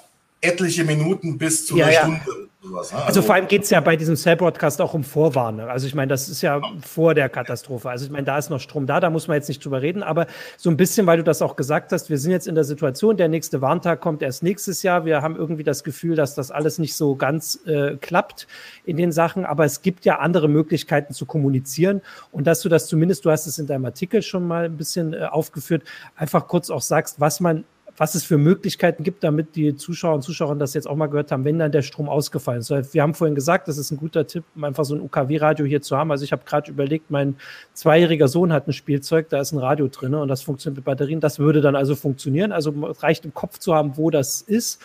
etliche Minuten bis zu ja, einer ja. Stunde. Sowas, ne? also, also, vor allem geht es ja bei diesem Cell-Broadcast auch um Vorwarnung. Also ich meine, das ist ja vor der Katastrophe. Also ich meine, da ist noch Strom da, da muss man jetzt nicht drüber reden, aber so ein bisschen, weil du das auch gesagt hast, wir sind jetzt in der Situation, der nächste Warntag kommt erst nächstes Jahr. Wir haben irgendwie das Gefühl, dass das alles nicht so ganz äh, klappt in den Sachen, aber es gibt ja andere Möglichkeiten zu kommunizieren und dass du das zumindest, du hast es in deinem Artikel schon mal ein bisschen äh, aufgeführt, einfach kurz auch sagst, was man was es für Möglichkeiten gibt, damit die Zuschauer und Zuschauerinnen das jetzt auch mal gehört haben, wenn dann der Strom ausgefallen ist. Wir haben vorhin gesagt, das ist ein guter Tipp, um einfach so ein UKW-Radio hier zu haben. Also ich habe gerade überlegt, mein zweijähriger Sohn hat ein Spielzeug, da ist ein Radio drin und das funktioniert mit Batterien. Das würde dann also funktionieren. Also es reicht im Kopf zu haben, wo das ist.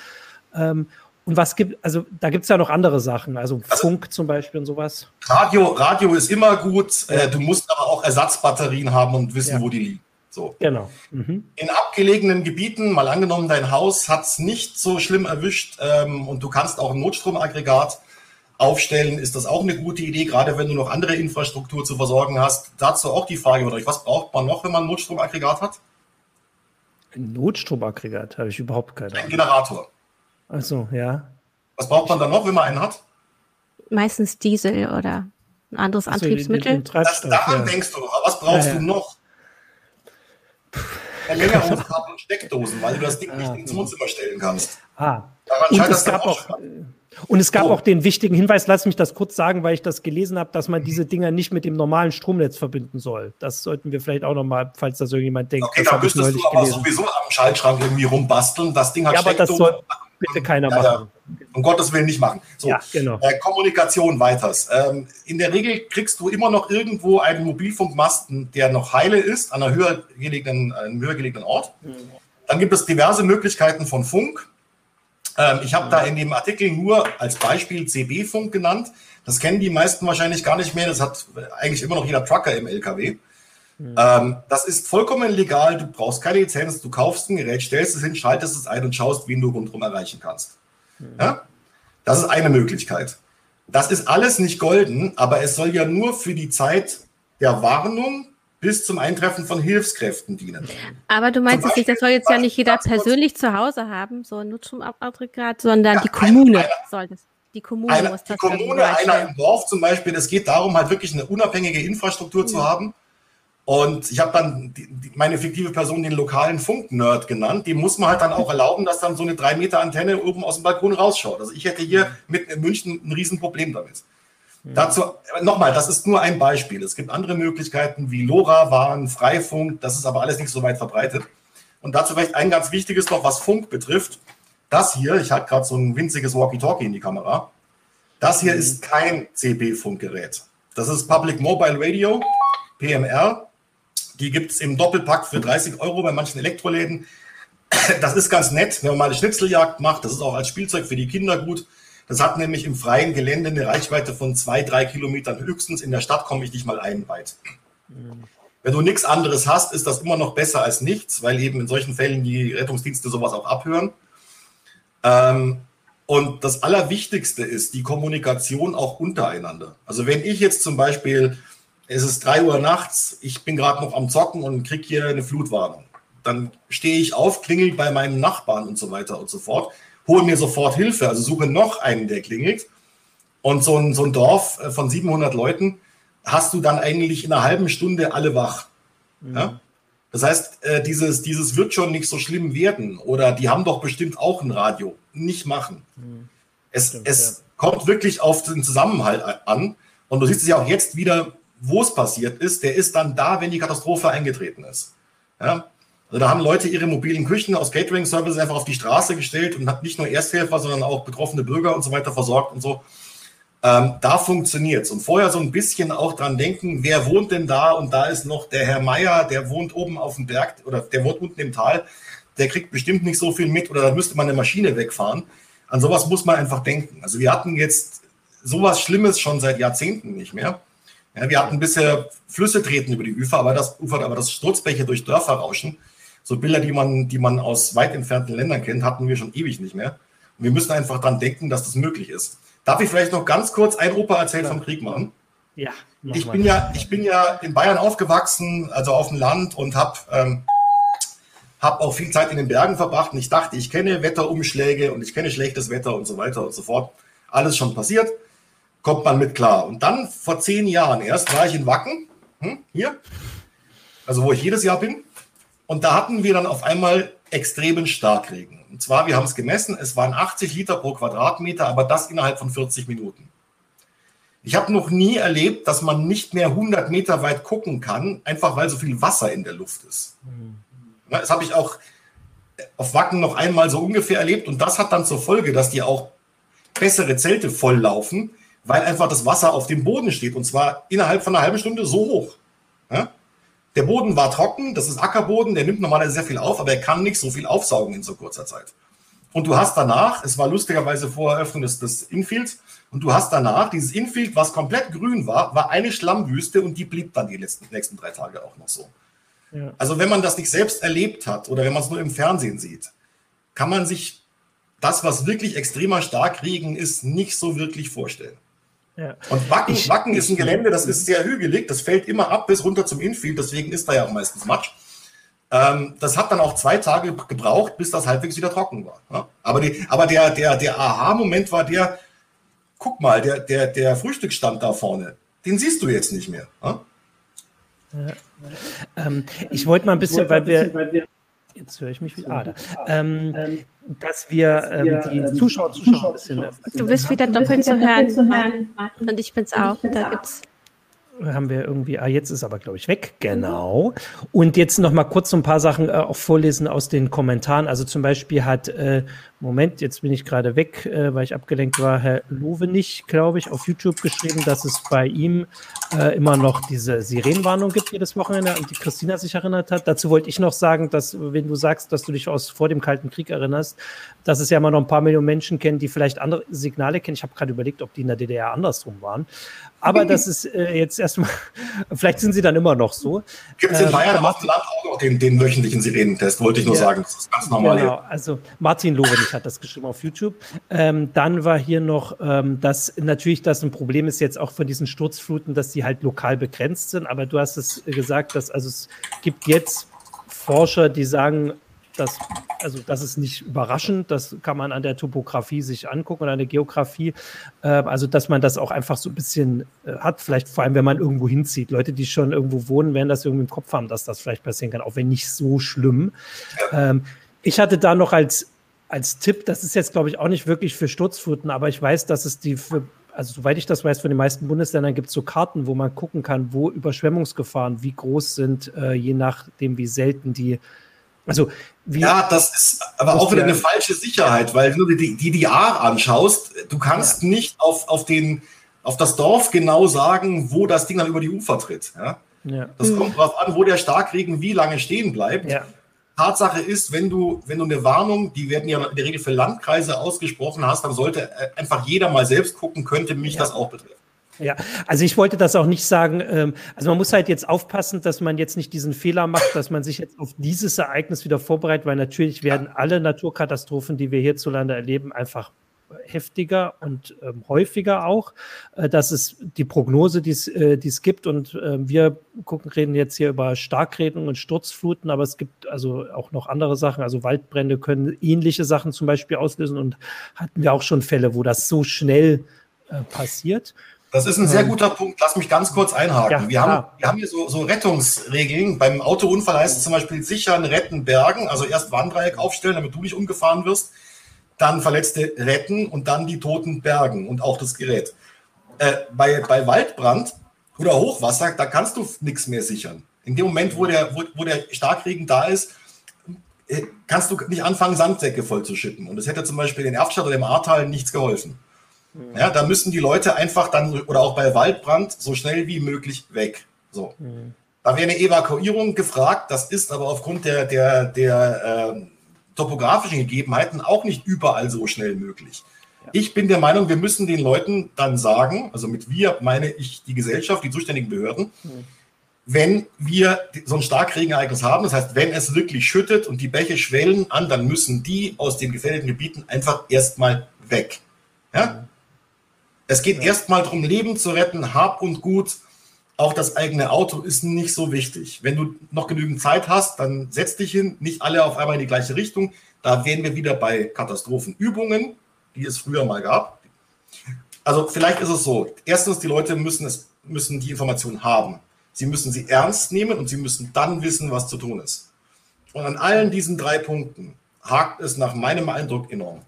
Ähm, und was gibt, also da gibt es ja noch andere Sachen, also, also Funk zum Beispiel und sowas. Radio, Radio ist immer gut. Äh, du musst aber auch Ersatzbatterien haben und wissen, ja. wo die liegen. So. Genau. Mhm. In abgelegenen Gebieten, mal angenommen, dein Haus hat es nicht so schlimm erwischt ähm, und du kannst auch ein Notstromaggregat aufstellen, ist das auch eine gute Idee, gerade wenn du noch andere Infrastruktur zu versorgen hast. Dazu auch die Frage von euch, was braucht man noch, wenn man ein Notstromaggregat hat? Ein Notstromaggregat habe ich überhaupt keine Ahnung. Ein Generator. Achso, ja. Was braucht man dann noch, wenn man einen hat? Meistens Diesel oder ein anderes also Antriebsmittel. Den, den das, daran ja. denkst du noch. Was brauchst ja, ja. du noch? Verlängerungskabel und Steckdosen, weil du das Ding nicht ins Wohnzimmer stellen kannst. Ah. Daran und es gab auch, auch und es gab oh. auch den wichtigen Hinweis, lass mich das kurz sagen, weil ich das gelesen habe, dass man diese Dinger nicht mit dem normalen Stromnetz verbinden soll. Das sollten wir vielleicht auch nochmal, falls das irgendjemand denkt. Okay, da müsstest du aber gelesen. sowieso am Schaltschrank irgendwie rumbasteln. Das Ding hat ja, soll bitte keiner machen. Ja, um Gottes Willen nicht machen. So, ja, genau. Äh, Kommunikation weiters. Ähm, in der Regel kriegst du immer noch irgendwo einen Mobilfunkmasten, der noch heile ist, an einer höher gelegenen, einem höher gelegenen Ort. Mhm. Dann gibt es diverse Möglichkeiten von Funk. Ähm, ich habe da in dem Artikel nur als Beispiel CB-Funk genannt. Das kennen die meisten wahrscheinlich gar nicht mehr. Das hat eigentlich immer noch jeder Trucker im LKW. Mhm. Ähm, das ist vollkommen legal. Du brauchst keine Lizenz. Du kaufst ein Gerät, stellst es hin, schaltest es ein und schaust, wen du rundherum erreichen kannst. Mhm. Ja? Das ist eine Möglichkeit. Das ist alles nicht golden, aber es soll ja nur für die Zeit der Warnung bis zum Eintreffen von Hilfskräften dienen. Aber du meinst Beispiel, nicht, das soll jetzt ja nicht jeder persönlich zu Hause haben, so ein Nutzstromaggregat, sondern ja, die Kommune einer, soll das. Die Kommune eine, muss das Die Kommune, einer im Dorf zum Beispiel, es geht darum, halt wirklich eine unabhängige Infrastruktur ja. zu haben. Und ich habe dann die, die, meine fiktive Person den lokalen Funk-Nerd genannt. Dem muss man halt dann auch erlauben, dass dann so eine 3 Meter Antenne oben aus dem Balkon rausschaut. Also ich hätte hier mit in München ein Riesenproblem damit. Dazu nochmal, das ist nur ein Beispiel. Es gibt andere Möglichkeiten wie LoRa, WAN, Freifunk. Das ist aber alles nicht so weit verbreitet. Und dazu vielleicht ein ganz wichtiges noch, was Funk betrifft. Das hier, ich halte gerade so ein winziges Walkie-Talkie in die Kamera. Das hier mhm. ist kein CB-Funkgerät. Das ist Public Mobile Radio, PMR. Die gibt es im Doppelpack für 30 Euro bei manchen Elektroläden. Das ist ganz nett, wenn man mal eine Schnitzeljagd macht. Das ist auch als Spielzeug für die Kinder gut. Das hat nämlich im freien Gelände eine Reichweite von zwei, drei Kilometern höchstens. In der Stadt komme ich nicht mal einen weit. Wenn du nichts anderes hast, ist das immer noch besser als nichts, weil eben in solchen Fällen die Rettungsdienste sowas auch abhören. Ähm, und das Allerwichtigste ist die Kommunikation auch untereinander. Also wenn ich jetzt zum Beispiel, es ist drei Uhr nachts, ich bin gerade noch am Zocken und kriege hier eine Flutwarnung, dann stehe ich auf, klingel bei meinem Nachbarn und so weiter und so fort hole mir sofort Hilfe, also suche noch einen, der klingelt. Und so ein, so ein Dorf äh, von 700 Leuten hast du dann eigentlich in einer halben Stunde alle wach. Mhm. Ja? Das heißt, äh, dieses, dieses wird schon nicht so schlimm werden. Oder die haben doch bestimmt auch ein Radio. Nicht machen. Mhm. Es, Stimmt, es ja. kommt wirklich auf den Zusammenhalt an. Und du siehst es ja auch jetzt wieder, wo es passiert ist. Der ist dann da, wenn die Katastrophe eingetreten ist. Ja? Also da haben Leute ihre mobilen Küchen aus Catering-Services einfach auf die Straße gestellt und hat nicht nur Ersthelfer, sondern auch betroffene Bürger und so weiter versorgt und so. Ähm, da funktioniert's. Und vorher so ein bisschen auch dran denken, wer wohnt denn da? Und da ist noch der Herr Meier, der wohnt oben auf dem Berg oder der wohnt unten im Tal. Der kriegt bestimmt nicht so viel mit oder da müsste man eine Maschine wegfahren. An sowas muss man einfach denken. Also wir hatten jetzt sowas Schlimmes schon seit Jahrzehnten nicht mehr. Ja, wir hatten bisher Flüsse treten über die Ufer, aber das Ufer, aber das Sturzbäche durch Dörfer rauschen so Bilder, die man, die man aus weit entfernten Ländern kennt, hatten wir schon ewig nicht mehr. Und wir müssen einfach dran denken, dass das möglich ist. Darf ich vielleicht noch ganz kurz ein Opa erzählt vom Krieg machen? Ja. Ich bin ja, ich bin ja in Bayern aufgewachsen, also auf dem Land und habe ähm, hab auch viel Zeit in den Bergen verbracht. Und ich dachte, ich kenne Wetterumschläge und ich kenne schlechtes Wetter und so weiter und so fort. Alles schon passiert, kommt man mit klar. Und dann vor zehn Jahren erst war ich in Wacken, hm, hier, also wo ich jedes Jahr bin. Und da hatten wir dann auf einmal extremen Starkregen. Und zwar, wir haben es gemessen, es waren 80 Liter pro Quadratmeter, aber das innerhalb von 40 Minuten. Ich habe noch nie erlebt, dass man nicht mehr 100 Meter weit gucken kann, einfach weil so viel Wasser in der Luft ist. Mhm. Das habe ich auch auf Wacken noch einmal so ungefähr erlebt und das hat dann zur Folge, dass die auch bessere Zelte volllaufen, weil einfach das Wasser auf dem Boden steht und zwar innerhalb von einer halben Stunde so hoch. Ja? Der Boden war trocken, das ist Ackerboden, der nimmt normalerweise sehr viel auf, aber er kann nicht so viel aufsaugen in so kurzer Zeit. und du hast danach, es war lustigerweise vor Eröffnung des, des Infields, und du hast danach dieses Infield, was komplett grün war, war eine Schlammwüste und die blieb dann die letzten, nächsten drei Tage auch noch so. Ja. Also wenn man das nicht selbst erlebt hat oder wenn man es nur im Fernsehen sieht, kann man sich das, was wirklich extremer Starkregen ist, nicht so wirklich vorstellen. Ja. Und Wacken, ich, Wacken ist ein Gelände, das ist sehr hügelig, das fällt immer ab bis runter zum Infield, deswegen ist da ja auch meistens Matsch. Ähm, das hat dann auch zwei Tage gebraucht, bis das halbwegs wieder trocken war. Ja? Aber, die, aber der, der, der Aha-Moment war der, guck mal, der, der, der Frühstücksstand da vorne, den siehst du jetzt nicht mehr. Ja? Ja. Ähm, ich wollte mal ein bisschen, weil wir, weil wir jetzt höre ich mich wieder, ah, da, ähm, dass wir ähm, die ähm, Zuschauer, Zuschauer ein bisschen. Du bist wieder doppelt zu hören, und ich bin's auch. Da gibt's haben wir irgendwie, ah, jetzt ist aber, glaube ich, weg. Genau. Und jetzt noch mal kurz so ein paar Sachen äh, auch vorlesen aus den Kommentaren. Also zum Beispiel hat, äh, Moment, jetzt bin ich gerade weg, äh, weil ich abgelenkt war, Herr Lovenich, glaube ich, auf YouTube geschrieben, dass es bei ihm äh, immer noch diese Sirenenwarnung gibt jedes Wochenende, an die Christina sich erinnert hat. Dazu wollte ich noch sagen, dass, wenn du sagst, dass du dich aus vor dem Kalten Krieg erinnerst, dass es ja immer noch ein paar Millionen Menschen kennen, die vielleicht andere Signale kennen. Ich habe gerade überlegt, ob die in der DDR andersrum waren. Aber das ist äh, jetzt erstmal, vielleicht sind sie dann immer noch so. Gibt es in ähm, Bayern äh, Land auch den, den wöchentlichen Sirenentest, wollte ich nur ja, sagen. Das ist ganz normal. Genau, also Martin Lorenich hat das geschrieben auf YouTube. Ähm, dann war hier noch, ähm, dass natürlich das ein Problem ist jetzt auch von diesen Sturzfluten, dass die halt lokal begrenzt sind. Aber du hast es gesagt, dass also es gibt jetzt Forscher, die sagen, das, also das ist nicht überraschend, das kann man an der Topografie sich angucken und an der Geografie. Äh, also, dass man das auch einfach so ein bisschen äh, hat, vielleicht vor allem, wenn man irgendwo hinzieht. Leute, die schon irgendwo wohnen, werden das irgendwie im Kopf haben, dass das vielleicht passieren kann, auch wenn nicht so schlimm. Ähm, ich hatte da noch als, als Tipp, das ist jetzt, glaube ich, auch nicht wirklich für Sturzfluten, aber ich weiß, dass es die für also soweit ich das weiß, von den meisten Bundesländern gibt es so Karten, wo man gucken kann, wo Überschwemmungsgefahren wie groß sind, äh, je nachdem, wie selten die also wie ja, das ist aber auch wieder eine falsche Sicherheit, weil wenn du die, die DDR anschaust, du kannst ja. nicht auf, auf, den, auf das Dorf genau sagen, wo das Ding dann über die Ufer tritt. Ja? ja. Das mhm. kommt darauf an, wo der Starkregen wie lange stehen bleibt. Ja. Tatsache ist, wenn du, wenn du eine Warnung, die werden ja in der Regel für Landkreise ausgesprochen hast, dann sollte äh, einfach jeder mal selbst gucken, könnte mich das auch betreffen. Ja, also ich wollte das auch nicht sagen. Ähm, also man muss halt jetzt aufpassen, dass man jetzt nicht diesen Fehler macht, dass man sich jetzt auf dieses Ereignis wieder vorbereitet, weil natürlich werden alle Naturkatastrophen, die wir hierzulande erleben, einfach heftiger und ähm, häufiger auch. Äh, das ist die Prognose, die äh, es gibt. Und äh, wir gucken, reden jetzt hier über Starkregen und Sturzfluten, aber es gibt also auch noch andere Sachen. Also Waldbrände können ähnliche Sachen zum Beispiel auslösen und hatten wir auch schon Fälle, wo das so schnell äh, passiert. Das ist ein sehr ähm, guter Punkt. Lass mich ganz kurz einhaken. Ja, wir, haben, wir haben hier so, so Rettungsregeln. Beim Autounfall heißt es zum Beispiel sichern, retten, bergen. Also erst Warndreieck aufstellen, damit du nicht umgefahren wirst. Dann Verletzte retten und dann die Toten bergen und auch das Gerät. Äh, bei, bei Waldbrand oder Hochwasser, da kannst du nichts mehr sichern. In dem Moment, wo der, wo, wo der Starkregen da ist, äh, kannst du nicht anfangen, Sandsäcke voll zu schütten. Und das hätte zum Beispiel in Erftstadt oder im Ahrtal nichts geholfen. Ja, da müssen die Leute einfach dann, oder auch bei Waldbrand, so schnell wie möglich weg. So. Mhm. Da wäre eine Evakuierung gefragt. Das ist aber aufgrund der, der, der äh, topografischen Gegebenheiten auch nicht überall so schnell möglich. Ja. Ich bin der Meinung, wir müssen den Leuten dann sagen, also mit wir meine ich die Gesellschaft, die zuständigen Behörden, mhm. wenn wir so ein Starkregenereignis haben, das heißt, wenn es wirklich schüttet und die Bäche schwellen an, dann müssen die aus den gefährdeten Gebieten einfach erstmal weg. Ja? Mhm. Es geht ja. erstmal darum, Leben zu retten, Hab und Gut. Auch das eigene Auto ist nicht so wichtig. Wenn du noch genügend Zeit hast, dann setz dich hin, nicht alle auf einmal in die gleiche Richtung. Da wären wir wieder bei Katastrophenübungen, die es früher mal gab. Also vielleicht ist es so. Erstens, die Leute müssen, es, müssen die Information haben. Sie müssen sie ernst nehmen und sie müssen dann wissen, was zu tun ist. Und an allen diesen drei Punkten hakt es nach meinem Eindruck enorm.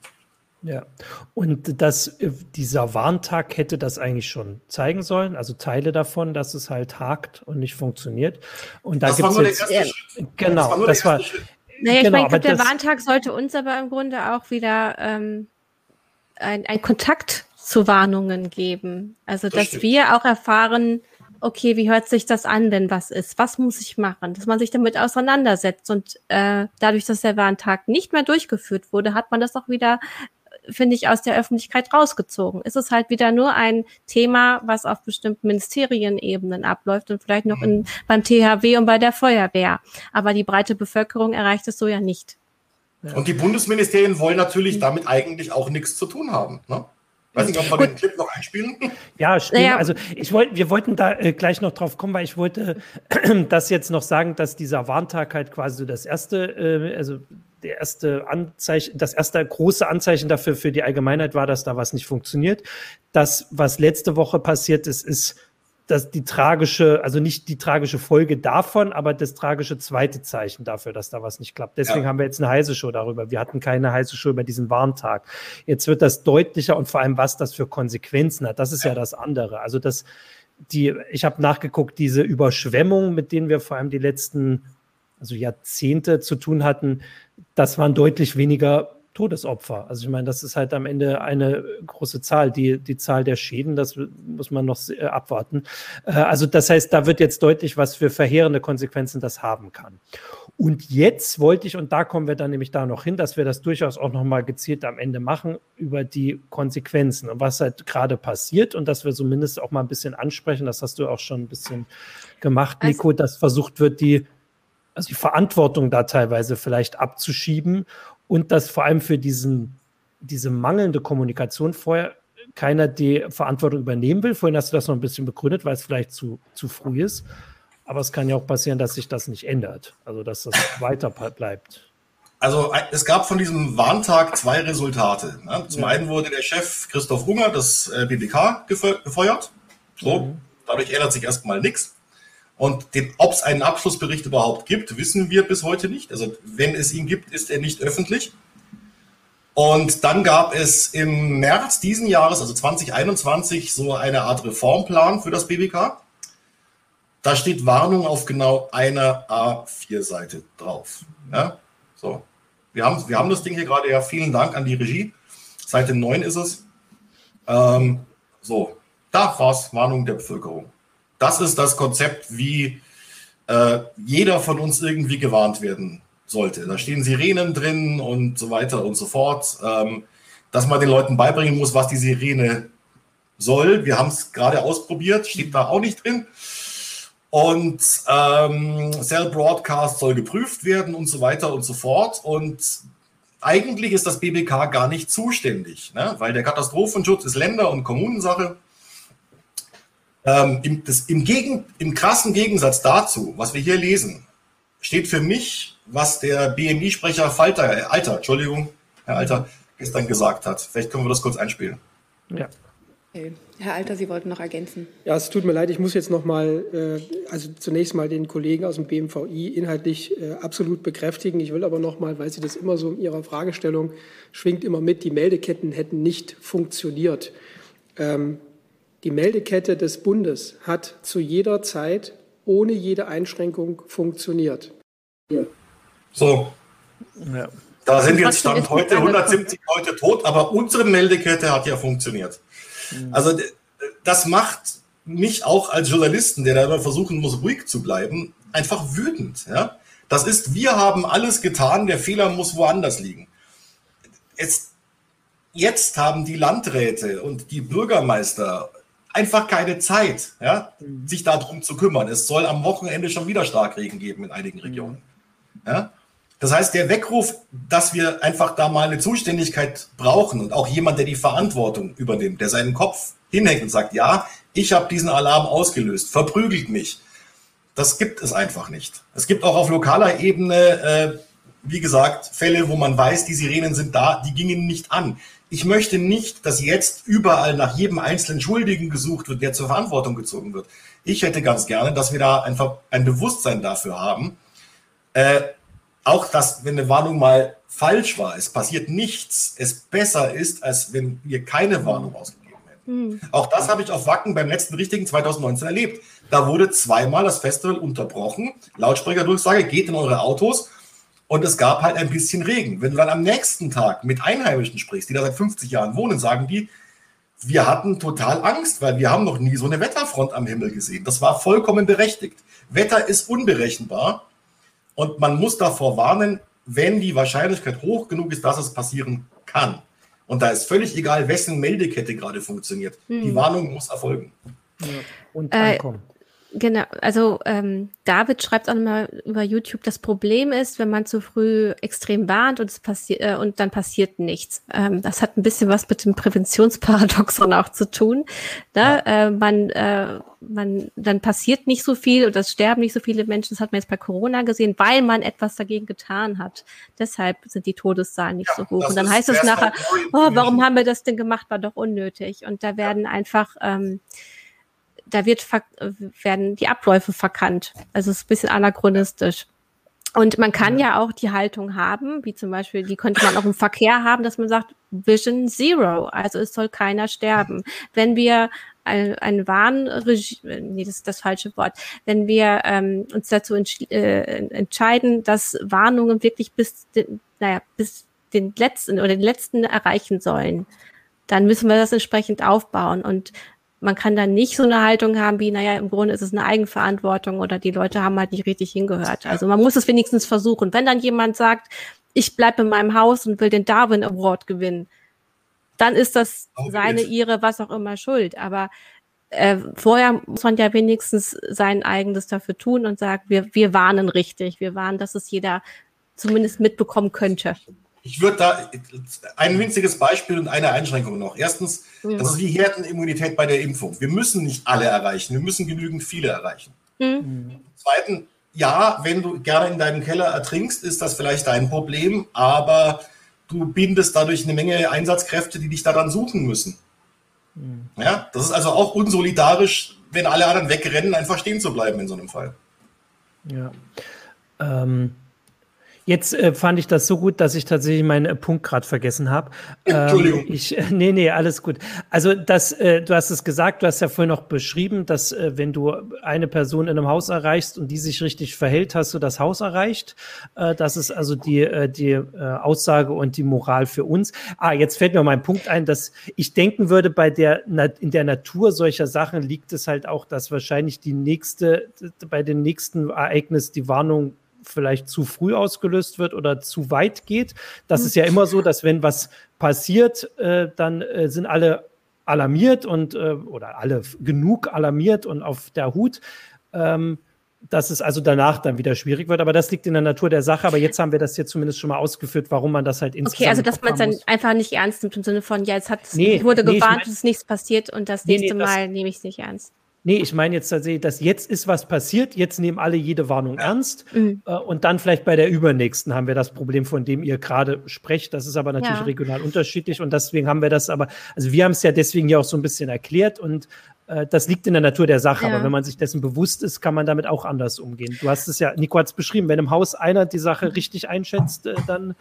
Ja, und das, äh, dieser Warntag hätte das eigentlich schon zeigen sollen, also Teile davon, dass es halt hakt und nicht funktioniert. Und da gibt es jetzt, ja, genau, das war, das war naja, genau, ich meine, glaub, der Warntag sollte uns aber im Grunde auch wieder ähm, ein, ein Kontakt zu Warnungen geben. Also, dass wir auch erfahren, okay, wie hört sich das an, wenn was ist? Was muss ich machen? Dass man sich damit auseinandersetzt. Und äh, dadurch, dass der Warntag nicht mehr durchgeführt wurde, hat man das auch wieder finde ich, aus der Öffentlichkeit rausgezogen. Es ist halt wieder nur ein Thema, was auf bestimmten Ministerienebenen abläuft und vielleicht noch in, beim THW und bei der Feuerwehr. Aber die breite Bevölkerung erreicht es so ja nicht. Und die Bundesministerien wollen natürlich damit eigentlich auch nichts zu tun haben. Ne? Weiß nicht, ob wir den Clip noch einspielen. Ja, stimmt. Naja. Also ich wollte, wir wollten da äh, gleich noch drauf kommen, weil ich wollte das jetzt noch sagen, dass dieser Warntag halt quasi so das erste, äh, also der erste Anzeichen, das erste große Anzeichen dafür für die Allgemeinheit war, dass da was nicht funktioniert. Das, was letzte Woche passiert ist, ist dass die tragische, also nicht die tragische Folge davon, aber das tragische zweite Zeichen dafür, dass da was nicht klappt. Deswegen ja. haben wir jetzt eine heiße Show darüber. Wir hatten keine heiße Show über diesen Warntag. Jetzt wird das deutlicher und vor allem, was das für Konsequenzen hat. Das ist ja, ja das andere. Also das, die, ich habe nachgeguckt, diese Überschwemmung, mit denen wir vor allem die letzten also Jahrzehnte zu tun hatten, das waren deutlich weniger Todesopfer. Also ich meine, das ist halt am Ende eine große Zahl. Die, die Zahl der Schäden, das muss man noch äh, abwarten. Äh, also das heißt, da wird jetzt deutlich, was für verheerende Konsequenzen das haben kann. Und jetzt wollte ich, und da kommen wir dann nämlich da noch hin, dass wir das durchaus auch nochmal gezielt am Ende machen, über die Konsequenzen und was halt gerade passiert und dass wir zumindest auch mal ein bisschen ansprechen, das hast du auch schon ein bisschen gemacht, also Nico, dass versucht wird, die also die Verantwortung da teilweise vielleicht abzuschieben und dass vor allem für diesen, diese mangelnde Kommunikation vorher keiner die Verantwortung übernehmen will. Vorhin hast du das noch ein bisschen begründet, weil es vielleicht zu, zu früh ist. Aber es kann ja auch passieren, dass sich das nicht ändert, also dass das weiter bleibt. Also es gab von diesem Warntag zwei Resultate. Ne? Zum ja. einen wurde der Chef Christoph Unger, das äh, BBK, gefeuert. So, mhm. dadurch ändert sich erstmal nichts. Und ob es einen Abschlussbericht überhaupt gibt, wissen wir bis heute nicht. Also wenn es ihn gibt, ist er nicht öffentlich. Und dann gab es im März diesen Jahres, also 2021, so eine Art Reformplan für das BBK. Da steht Warnung auf genau einer A4-Seite drauf. Ja, so. Wir haben, wir haben das Ding hier gerade, ja, vielen Dank an die Regie. Seite 9 ist es. Ähm, so, da war es Warnung der Bevölkerung. Das ist das Konzept, wie äh, jeder von uns irgendwie gewarnt werden sollte. Da stehen Sirenen drin und so weiter und so fort. Ähm, dass man den Leuten beibringen muss, was die Sirene soll. Wir haben es gerade ausprobiert, steht da auch nicht drin. Und ähm, Cell Broadcast soll geprüft werden und so weiter und so fort. Und eigentlich ist das BBK gar nicht zuständig, ne? weil der Katastrophenschutz ist Länder- und Kommunensache. Ähm, im, das, im, Gegen, Im krassen Gegensatz dazu, was wir hier lesen, steht für mich, was der BMI-Sprecher Falter, äh, Alter, Entschuldigung, Herr Alter, gestern gesagt hat. Vielleicht können wir das kurz einspielen. Ja. Okay. Herr Alter, Sie wollten noch ergänzen. Ja, es tut mir leid, ich muss jetzt noch mal, äh, also zunächst mal den Kollegen aus dem BMVI inhaltlich äh, absolut bekräftigen. Ich will aber noch mal, weil Sie das immer so in Ihrer Fragestellung schwingt immer mit, die Meldeketten hätten nicht funktioniert. Ähm, die Meldekette des Bundes hat zu jeder Zeit ohne jede Einschränkung funktioniert. So. Ja. Da sind jetzt Stand heute 170 Leute tot, aber unsere Meldekette hat ja funktioniert. Mhm. Also das macht mich auch als Journalisten, der da immer versuchen muss, ruhig zu bleiben, einfach wütend. Ja? Das ist, wir haben alles getan, der Fehler muss woanders liegen. Es, jetzt haben die Landräte und die Bürgermeister einfach keine Zeit, ja, mhm. sich darum zu kümmern. Es soll am Wochenende schon wieder Starkregen geben in einigen Regionen. Ja? Das heißt, der Weckruf, dass wir einfach da mal eine Zuständigkeit brauchen und auch jemand, der die Verantwortung übernimmt, der seinen Kopf hinhängt und sagt, ja, ich habe diesen Alarm ausgelöst, verprügelt mich. Das gibt es einfach nicht. Es gibt auch auf lokaler Ebene, äh, wie gesagt, Fälle, wo man weiß, die Sirenen sind da, die gingen nicht an ich möchte nicht, dass jetzt überall nach jedem einzelnen Schuldigen gesucht wird, der zur Verantwortung gezogen wird. Ich hätte ganz gerne, dass wir da einfach ein Bewusstsein dafür haben. Äh, auch, dass, wenn eine Warnung mal falsch war, es passiert nichts, es besser ist, als wenn wir keine Warnung ausgegeben hätten. Mhm. Auch das habe ich auf Wacken beim letzten richtigen 2019 erlebt. Da wurde zweimal das Festival unterbrochen. Lautsprecherdurchsage, geht in eure Autos und es gab halt ein bisschen Regen. Wenn du dann am nächsten Tag mit Einheimischen sprichst, die da seit 50 Jahren wohnen, sagen die, wir hatten total Angst, weil wir haben noch nie so eine Wetterfront am Himmel gesehen. Das war vollkommen berechtigt. Wetter ist unberechenbar und man muss davor warnen, wenn die Wahrscheinlichkeit hoch genug ist, dass es passieren kann. Und da ist völlig egal, wessen Meldekette gerade funktioniert. Hm. Die Warnung muss erfolgen. Ja. Und ankommen. Äh, Genau, also ähm, David schreibt auch mal über YouTube, das Problem ist, wenn man zu früh extrem warnt und es passiert äh, und dann passiert nichts. Ähm, das hat ein bisschen was mit dem Präventionsparadoxon auch zu tun. Ne? Ja. Äh, man, äh, man, dann passiert nicht so viel und es sterben nicht so viele Menschen. Das hat man jetzt bei Corona gesehen, weil man etwas dagegen getan hat. Deshalb sind die Todeszahlen nicht ja, so hoch. Und dann heißt es nachher, oh, warum haben wir das denn gemacht? War doch unnötig. Und da werden ja. einfach ähm, da wird werden die Abläufe verkannt. Also es ist ein bisschen anachronistisch. Und man kann ja. auch die Haltung haben, wie zum Beispiel, die könnte man auch im Verkehr haben, dass man sagt, Vision Zero, also es soll keiner sterben. Wenn wir ein, ein Warnregime, nee, das ist das falsche Wort, wenn wir ähm, uns dazu äh, entscheiden, dass Warnungen wirklich bis, den, naja, bis den letzten oder den letzten erreichen sollen, dann müssen wir das entsprechend aufbauen. Und man kann da nicht so eine Haltung haben wie, naja, im Grunde ist es eine Eigenverantwortung oder die Leute haben halt nicht richtig hingehört. Also man muss es wenigstens versuchen. Wenn dann jemand sagt, ich bleibe in meinem Haus und will den Darwin Award gewinnen, dann ist das seine, ihre, was auch immer Schuld. Aber äh, vorher muss man ja wenigstens sein eigenes dafür tun und sagen, wir, wir warnen richtig, wir warnen, dass es jeder zumindest mitbekommen könnte. Ich würde da ein winziges Beispiel und eine Einschränkung noch. Erstens, mhm. das ist die Herdenimmunität bei der Impfung. Wir müssen nicht alle erreichen, wir müssen genügend viele erreichen. Mhm. Zweitens, ja, wenn du gerne in deinem Keller ertrinkst, ist das vielleicht dein Problem, aber du bindest dadurch eine Menge Einsatzkräfte, die dich daran suchen müssen. Mhm. Ja, das ist also auch unsolidarisch, wenn alle anderen wegrennen, einfach stehen zu bleiben in so einem Fall. Ja. Ähm, Jetzt äh, fand ich das so gut, dass ich tatsächlich meinen äh, Punkt gerade vergessen habe. Entschuldigung. Ähm, ich, nee, nee, alles gut. Also das, äh, du hast es gesagt, du hast ja vorhin noch beschrieben, dass äh, wenn du eine Person in einem Haus erreichst und die sich richtig verhält, hast du das Haus erreicht. Äh, das ist also die, äh, die äh, Aussage und die Moral für uns. Ah, jetzt fällt mir mein Punkt ein, dass ich denken würde, bei der in der Natur solcher Sachen liegt es halt auch, dass wahrscheinlich die nächste, bei dem nächsten Ereignis die Warnung vielleicht zu früh ausgelöst wird oder zu weit geht. Das ist ja immer so, dass wenn was passiert, äh, dann äh, sind alle alarmiert und äh, oder alle genug alarmiert und auf der Hut. Ähm, dass es also danach dann wieder schwierig wird. Aber das liegt in der Natur der Sache. Aber jetzt haben wir das hier zumindest schon mal ausgeführt, warum man das halt insgesamt. Okay, also dass man es dann einfach nicht ernst nimmt im Sinne von, ja, jetzt hat nee, wurde nee, gewarnt, es ist nichts passiert und das nächste nee, Mal nehme ich es nicht ernst. Nee, ich meine jetzt tatsächlich, dass jetzt ist was passiert, jetzt nehmen alle jede Warnung ja. ernst mhm. äh, und dann vielleicht bei der übernächsten haben wir das Problem, von dem ihr gerade sprecht. Das ist aber natürlich ja. regional unterschiedlich und deswegen haben wir das aber, also wir haben es ja deswegen ja auch so ein bisschen erklärt und äh, das liegt in der Natur der Sache, ja. aber wenn man sich dessen bewusst ist, kann man damit auch anders umgehen. Du hast es ja, Nico hat es beschrieben, wenn im Haus einer die Sache mhm. richtig einschätzt, äh, dann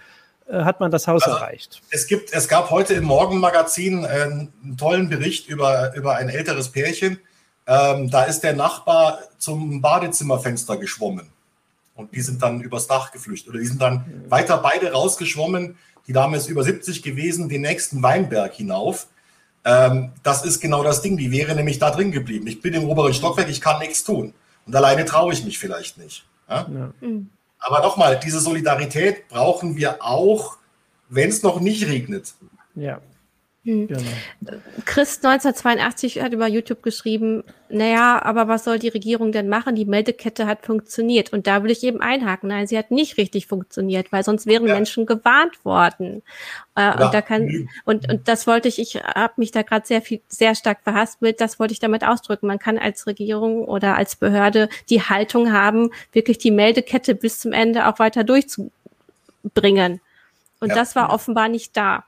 äh, hat man das Haus also, erreicht. Es gibt, es gab heute im Morgenmagazin äh, einen tollen Bericht über, über ein älteres Pärchen, ähm, da ist der Nachbar zum Badezimmerfenster geschwommen. Und die sind dann übers Dach geflüchtet. Oder die sind dann weiter beide rausgeschwommen. Die Dame ist über 70 gewesen, den nächsten Weinberg hinauf. Ähm, das ist genau das Ding. Die wäre nämlich da drin geblieben. Ich bin im oberen Stockwerk, ich kann nichts tun. Und alleine traue ich mich vielleicht nicht. Ja? Ja. Mhm. Aber nochmal, diese Solidarität brauchen wir auch, wenn es noch nicht regnet. Ja. Hm. Genau. Chris 1982 hat über YouTube geschrieben, naja, aber was soll die Regierung denn machen? Die Meldekette hat funktioniert. Und da will ich eben einhaken. Nein, sie hat nicht richtig funktioniert, weil sonst wären ja. Menschen gewarnt worden. Äh, ja. Und da kann, und, und das wollte ich, ich habe mich da gerade sehr viel, sehr stark verhaspelt, das wollte ich damit ausdrücken. Man kann als Regierung oder als Behörde die Haltung haben, wirklich die Meldekette bis zum Ende auch weiter durchzubringen. Und ja. das war offenbar nicht da.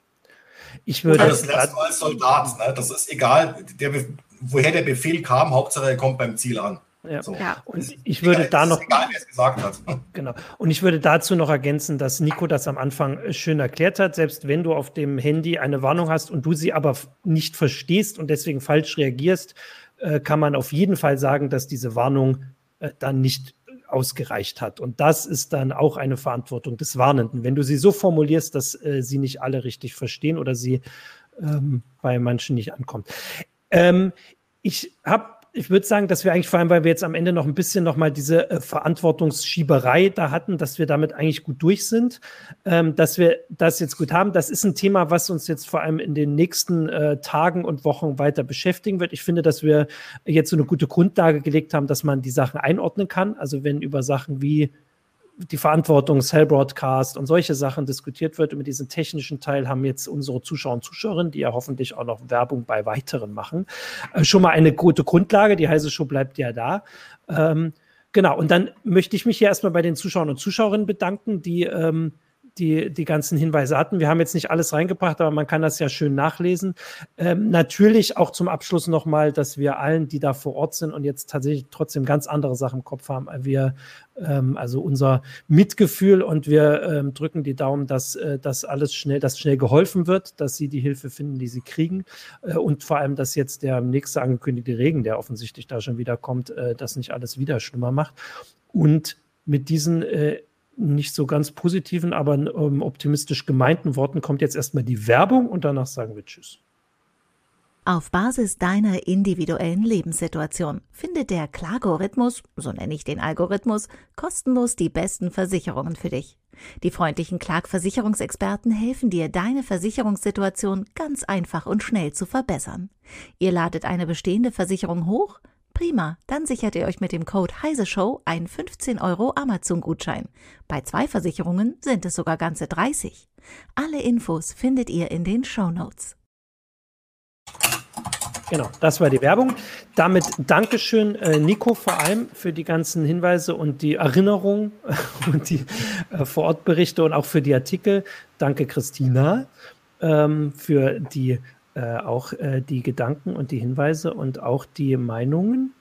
Ich würde. Das lernst du als Soldat, ne? das ist egal, der, woher der Befehl kam, Hauptsache er kommt beim Ziel an. Ja. So. ja. Und ich würde egal, da noch. Egal, wer es gesagt hat. Genau. Und ich würde dazu noch ergänzen, dass Nico das am Anfang schön erklärt hat. Selbst wenn du auf dem Handy eine Warnung hast und du sie aber nicht verstehst und deswegen falsch reagierst, äh, kann man auf jeden Fall sagen, dass diese Warnung äh, dann nicht ausgereicht hat. Und das ist dann auch eine Verantwortung des Warnenden. Wenn du sie so formulierst, dass äh, sie nicht alle richtig verstehen oder sie ähm, bei manchen nicht ankommt. Ähm, ich habe ich würde sagen, dass wir eigentlich vor allem, weil wir jetzt am Ende noch ein bisschen noch mal diese äh, Verantwortungsschieberei da hatten, dass wir damit eigentlich gut durch sind, ähm, dass wir das jetzt gut haben. Das ist ein Thema, was uns jetzt vor allem in den nächsten äh, Tagen und Wochen weiter beschäftigen wird. Ich finde, dass wir jetzt so eine gute Grundlage gelegt haben, dass man die Sachen einordnen kann. Also wenn über Sachen wie die Verantwortung Cell Broadcast und solche Sachen diskutiert wird. Mit diesem technischen Teil haben jetzt unsere Zuschauer und Zuschauerinnen, die ja hoffentlich auch noch Werbung bei weiteren machen, äh, schon mal eine gute Grundlage. Die heiße Show bleibt ja da. Ähm, genau. Und dann möchte ich mich hier erstmal bei den Zuschauern und Zuschauerinnen bedanken, die ähm, die, die ganzen Hinweise hatten. Wir haben jetzt nicht alles reingebracht, aber man kann das ja schön nachlesen. Ähm, natürlich auch zum Abschluss nochmal, dass wir allen, die da vor Ort sind und jetzt tatsächlich trotzdem ganz andere Sachen im Kopf haben, wir ähm, also unser Mitgefühl und wir ähm, drücken die Daumen, dass äh, das alles schnell, dass schnell geholfen wird, dass sie die Hilfe finden, die sie kriegen äh, und vor allem, dass jetzt der nächste angekündigte Regen, der offensichtlich da schon wieder kommt, äh, das nicht alles wieder schlimmer macht. Und mit diesen äh, nicht so ganz positiven, aber ähm, optimistisch gemeinten Worten kommt jetzt erstmal die Werbung und danach sagen wir Tschüss. Auf Basis deiner individuellen Lebenssituation findet der Klagorithmus, so nenne ich den Algorithmus, kostenlos die besten Versicherungen für dich. Die freundlichen Klagversicherungsexperten helfen dir, deine Versicherungssituation ganz einfach und schnell zu verbessern. Ihr ladet eine bestehende Versicherung hoch, Prima, dann sichert ihr euch mit dem Code HeiseShow einen 15 Euro Amazon-Gutschein. Bei zwei Versicherungen sind es sogar ganze 30. Alle Infos findet ihr in den Show Notes. Genau, das war die Werbung. Damit Dankeschön, äh, Nico, vor allem für die ganzen Hinweise und die Erinnerungen und die äh, Vorortberichte und auch für die Artikel. Danke, Christina, ähm, für die äh, auch äh, die Gedanken und die Hinweise und auch die Meinungen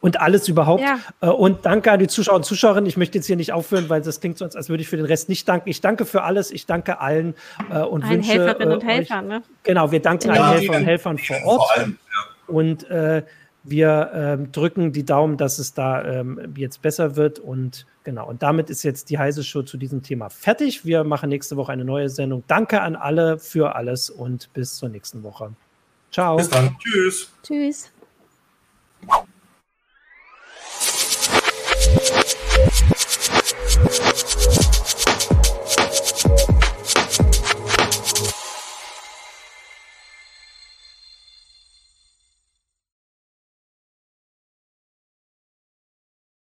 und alles überhaupt. Ja. Äh, und danke an die Zuschauer und Zuschauerinnen. Ich möchte jetzt hier nicht aufhören, weil das klingt sonst, als würde ich für den Rest nicht danken. Ich danke für alles. Ich danke allen äh, und allen wünsche Helferinnen und äh, Helfern. Ne? Genau, wir danken ja, allen Helfern und Helfern vor Ort. Vor allem, ja. Und äh, wir ähm, drücken die Daumen, dass es da ähm, jetzt besser wird und Genau, und damit ist jetzt die heiße Show zu diesem Thema fertig. Wir machen nächste Woche eine neue Sendung. Danke an alle für alles und bis zur nächsten Woche. Ciao. Bis dann. Tschüss. Tschüss.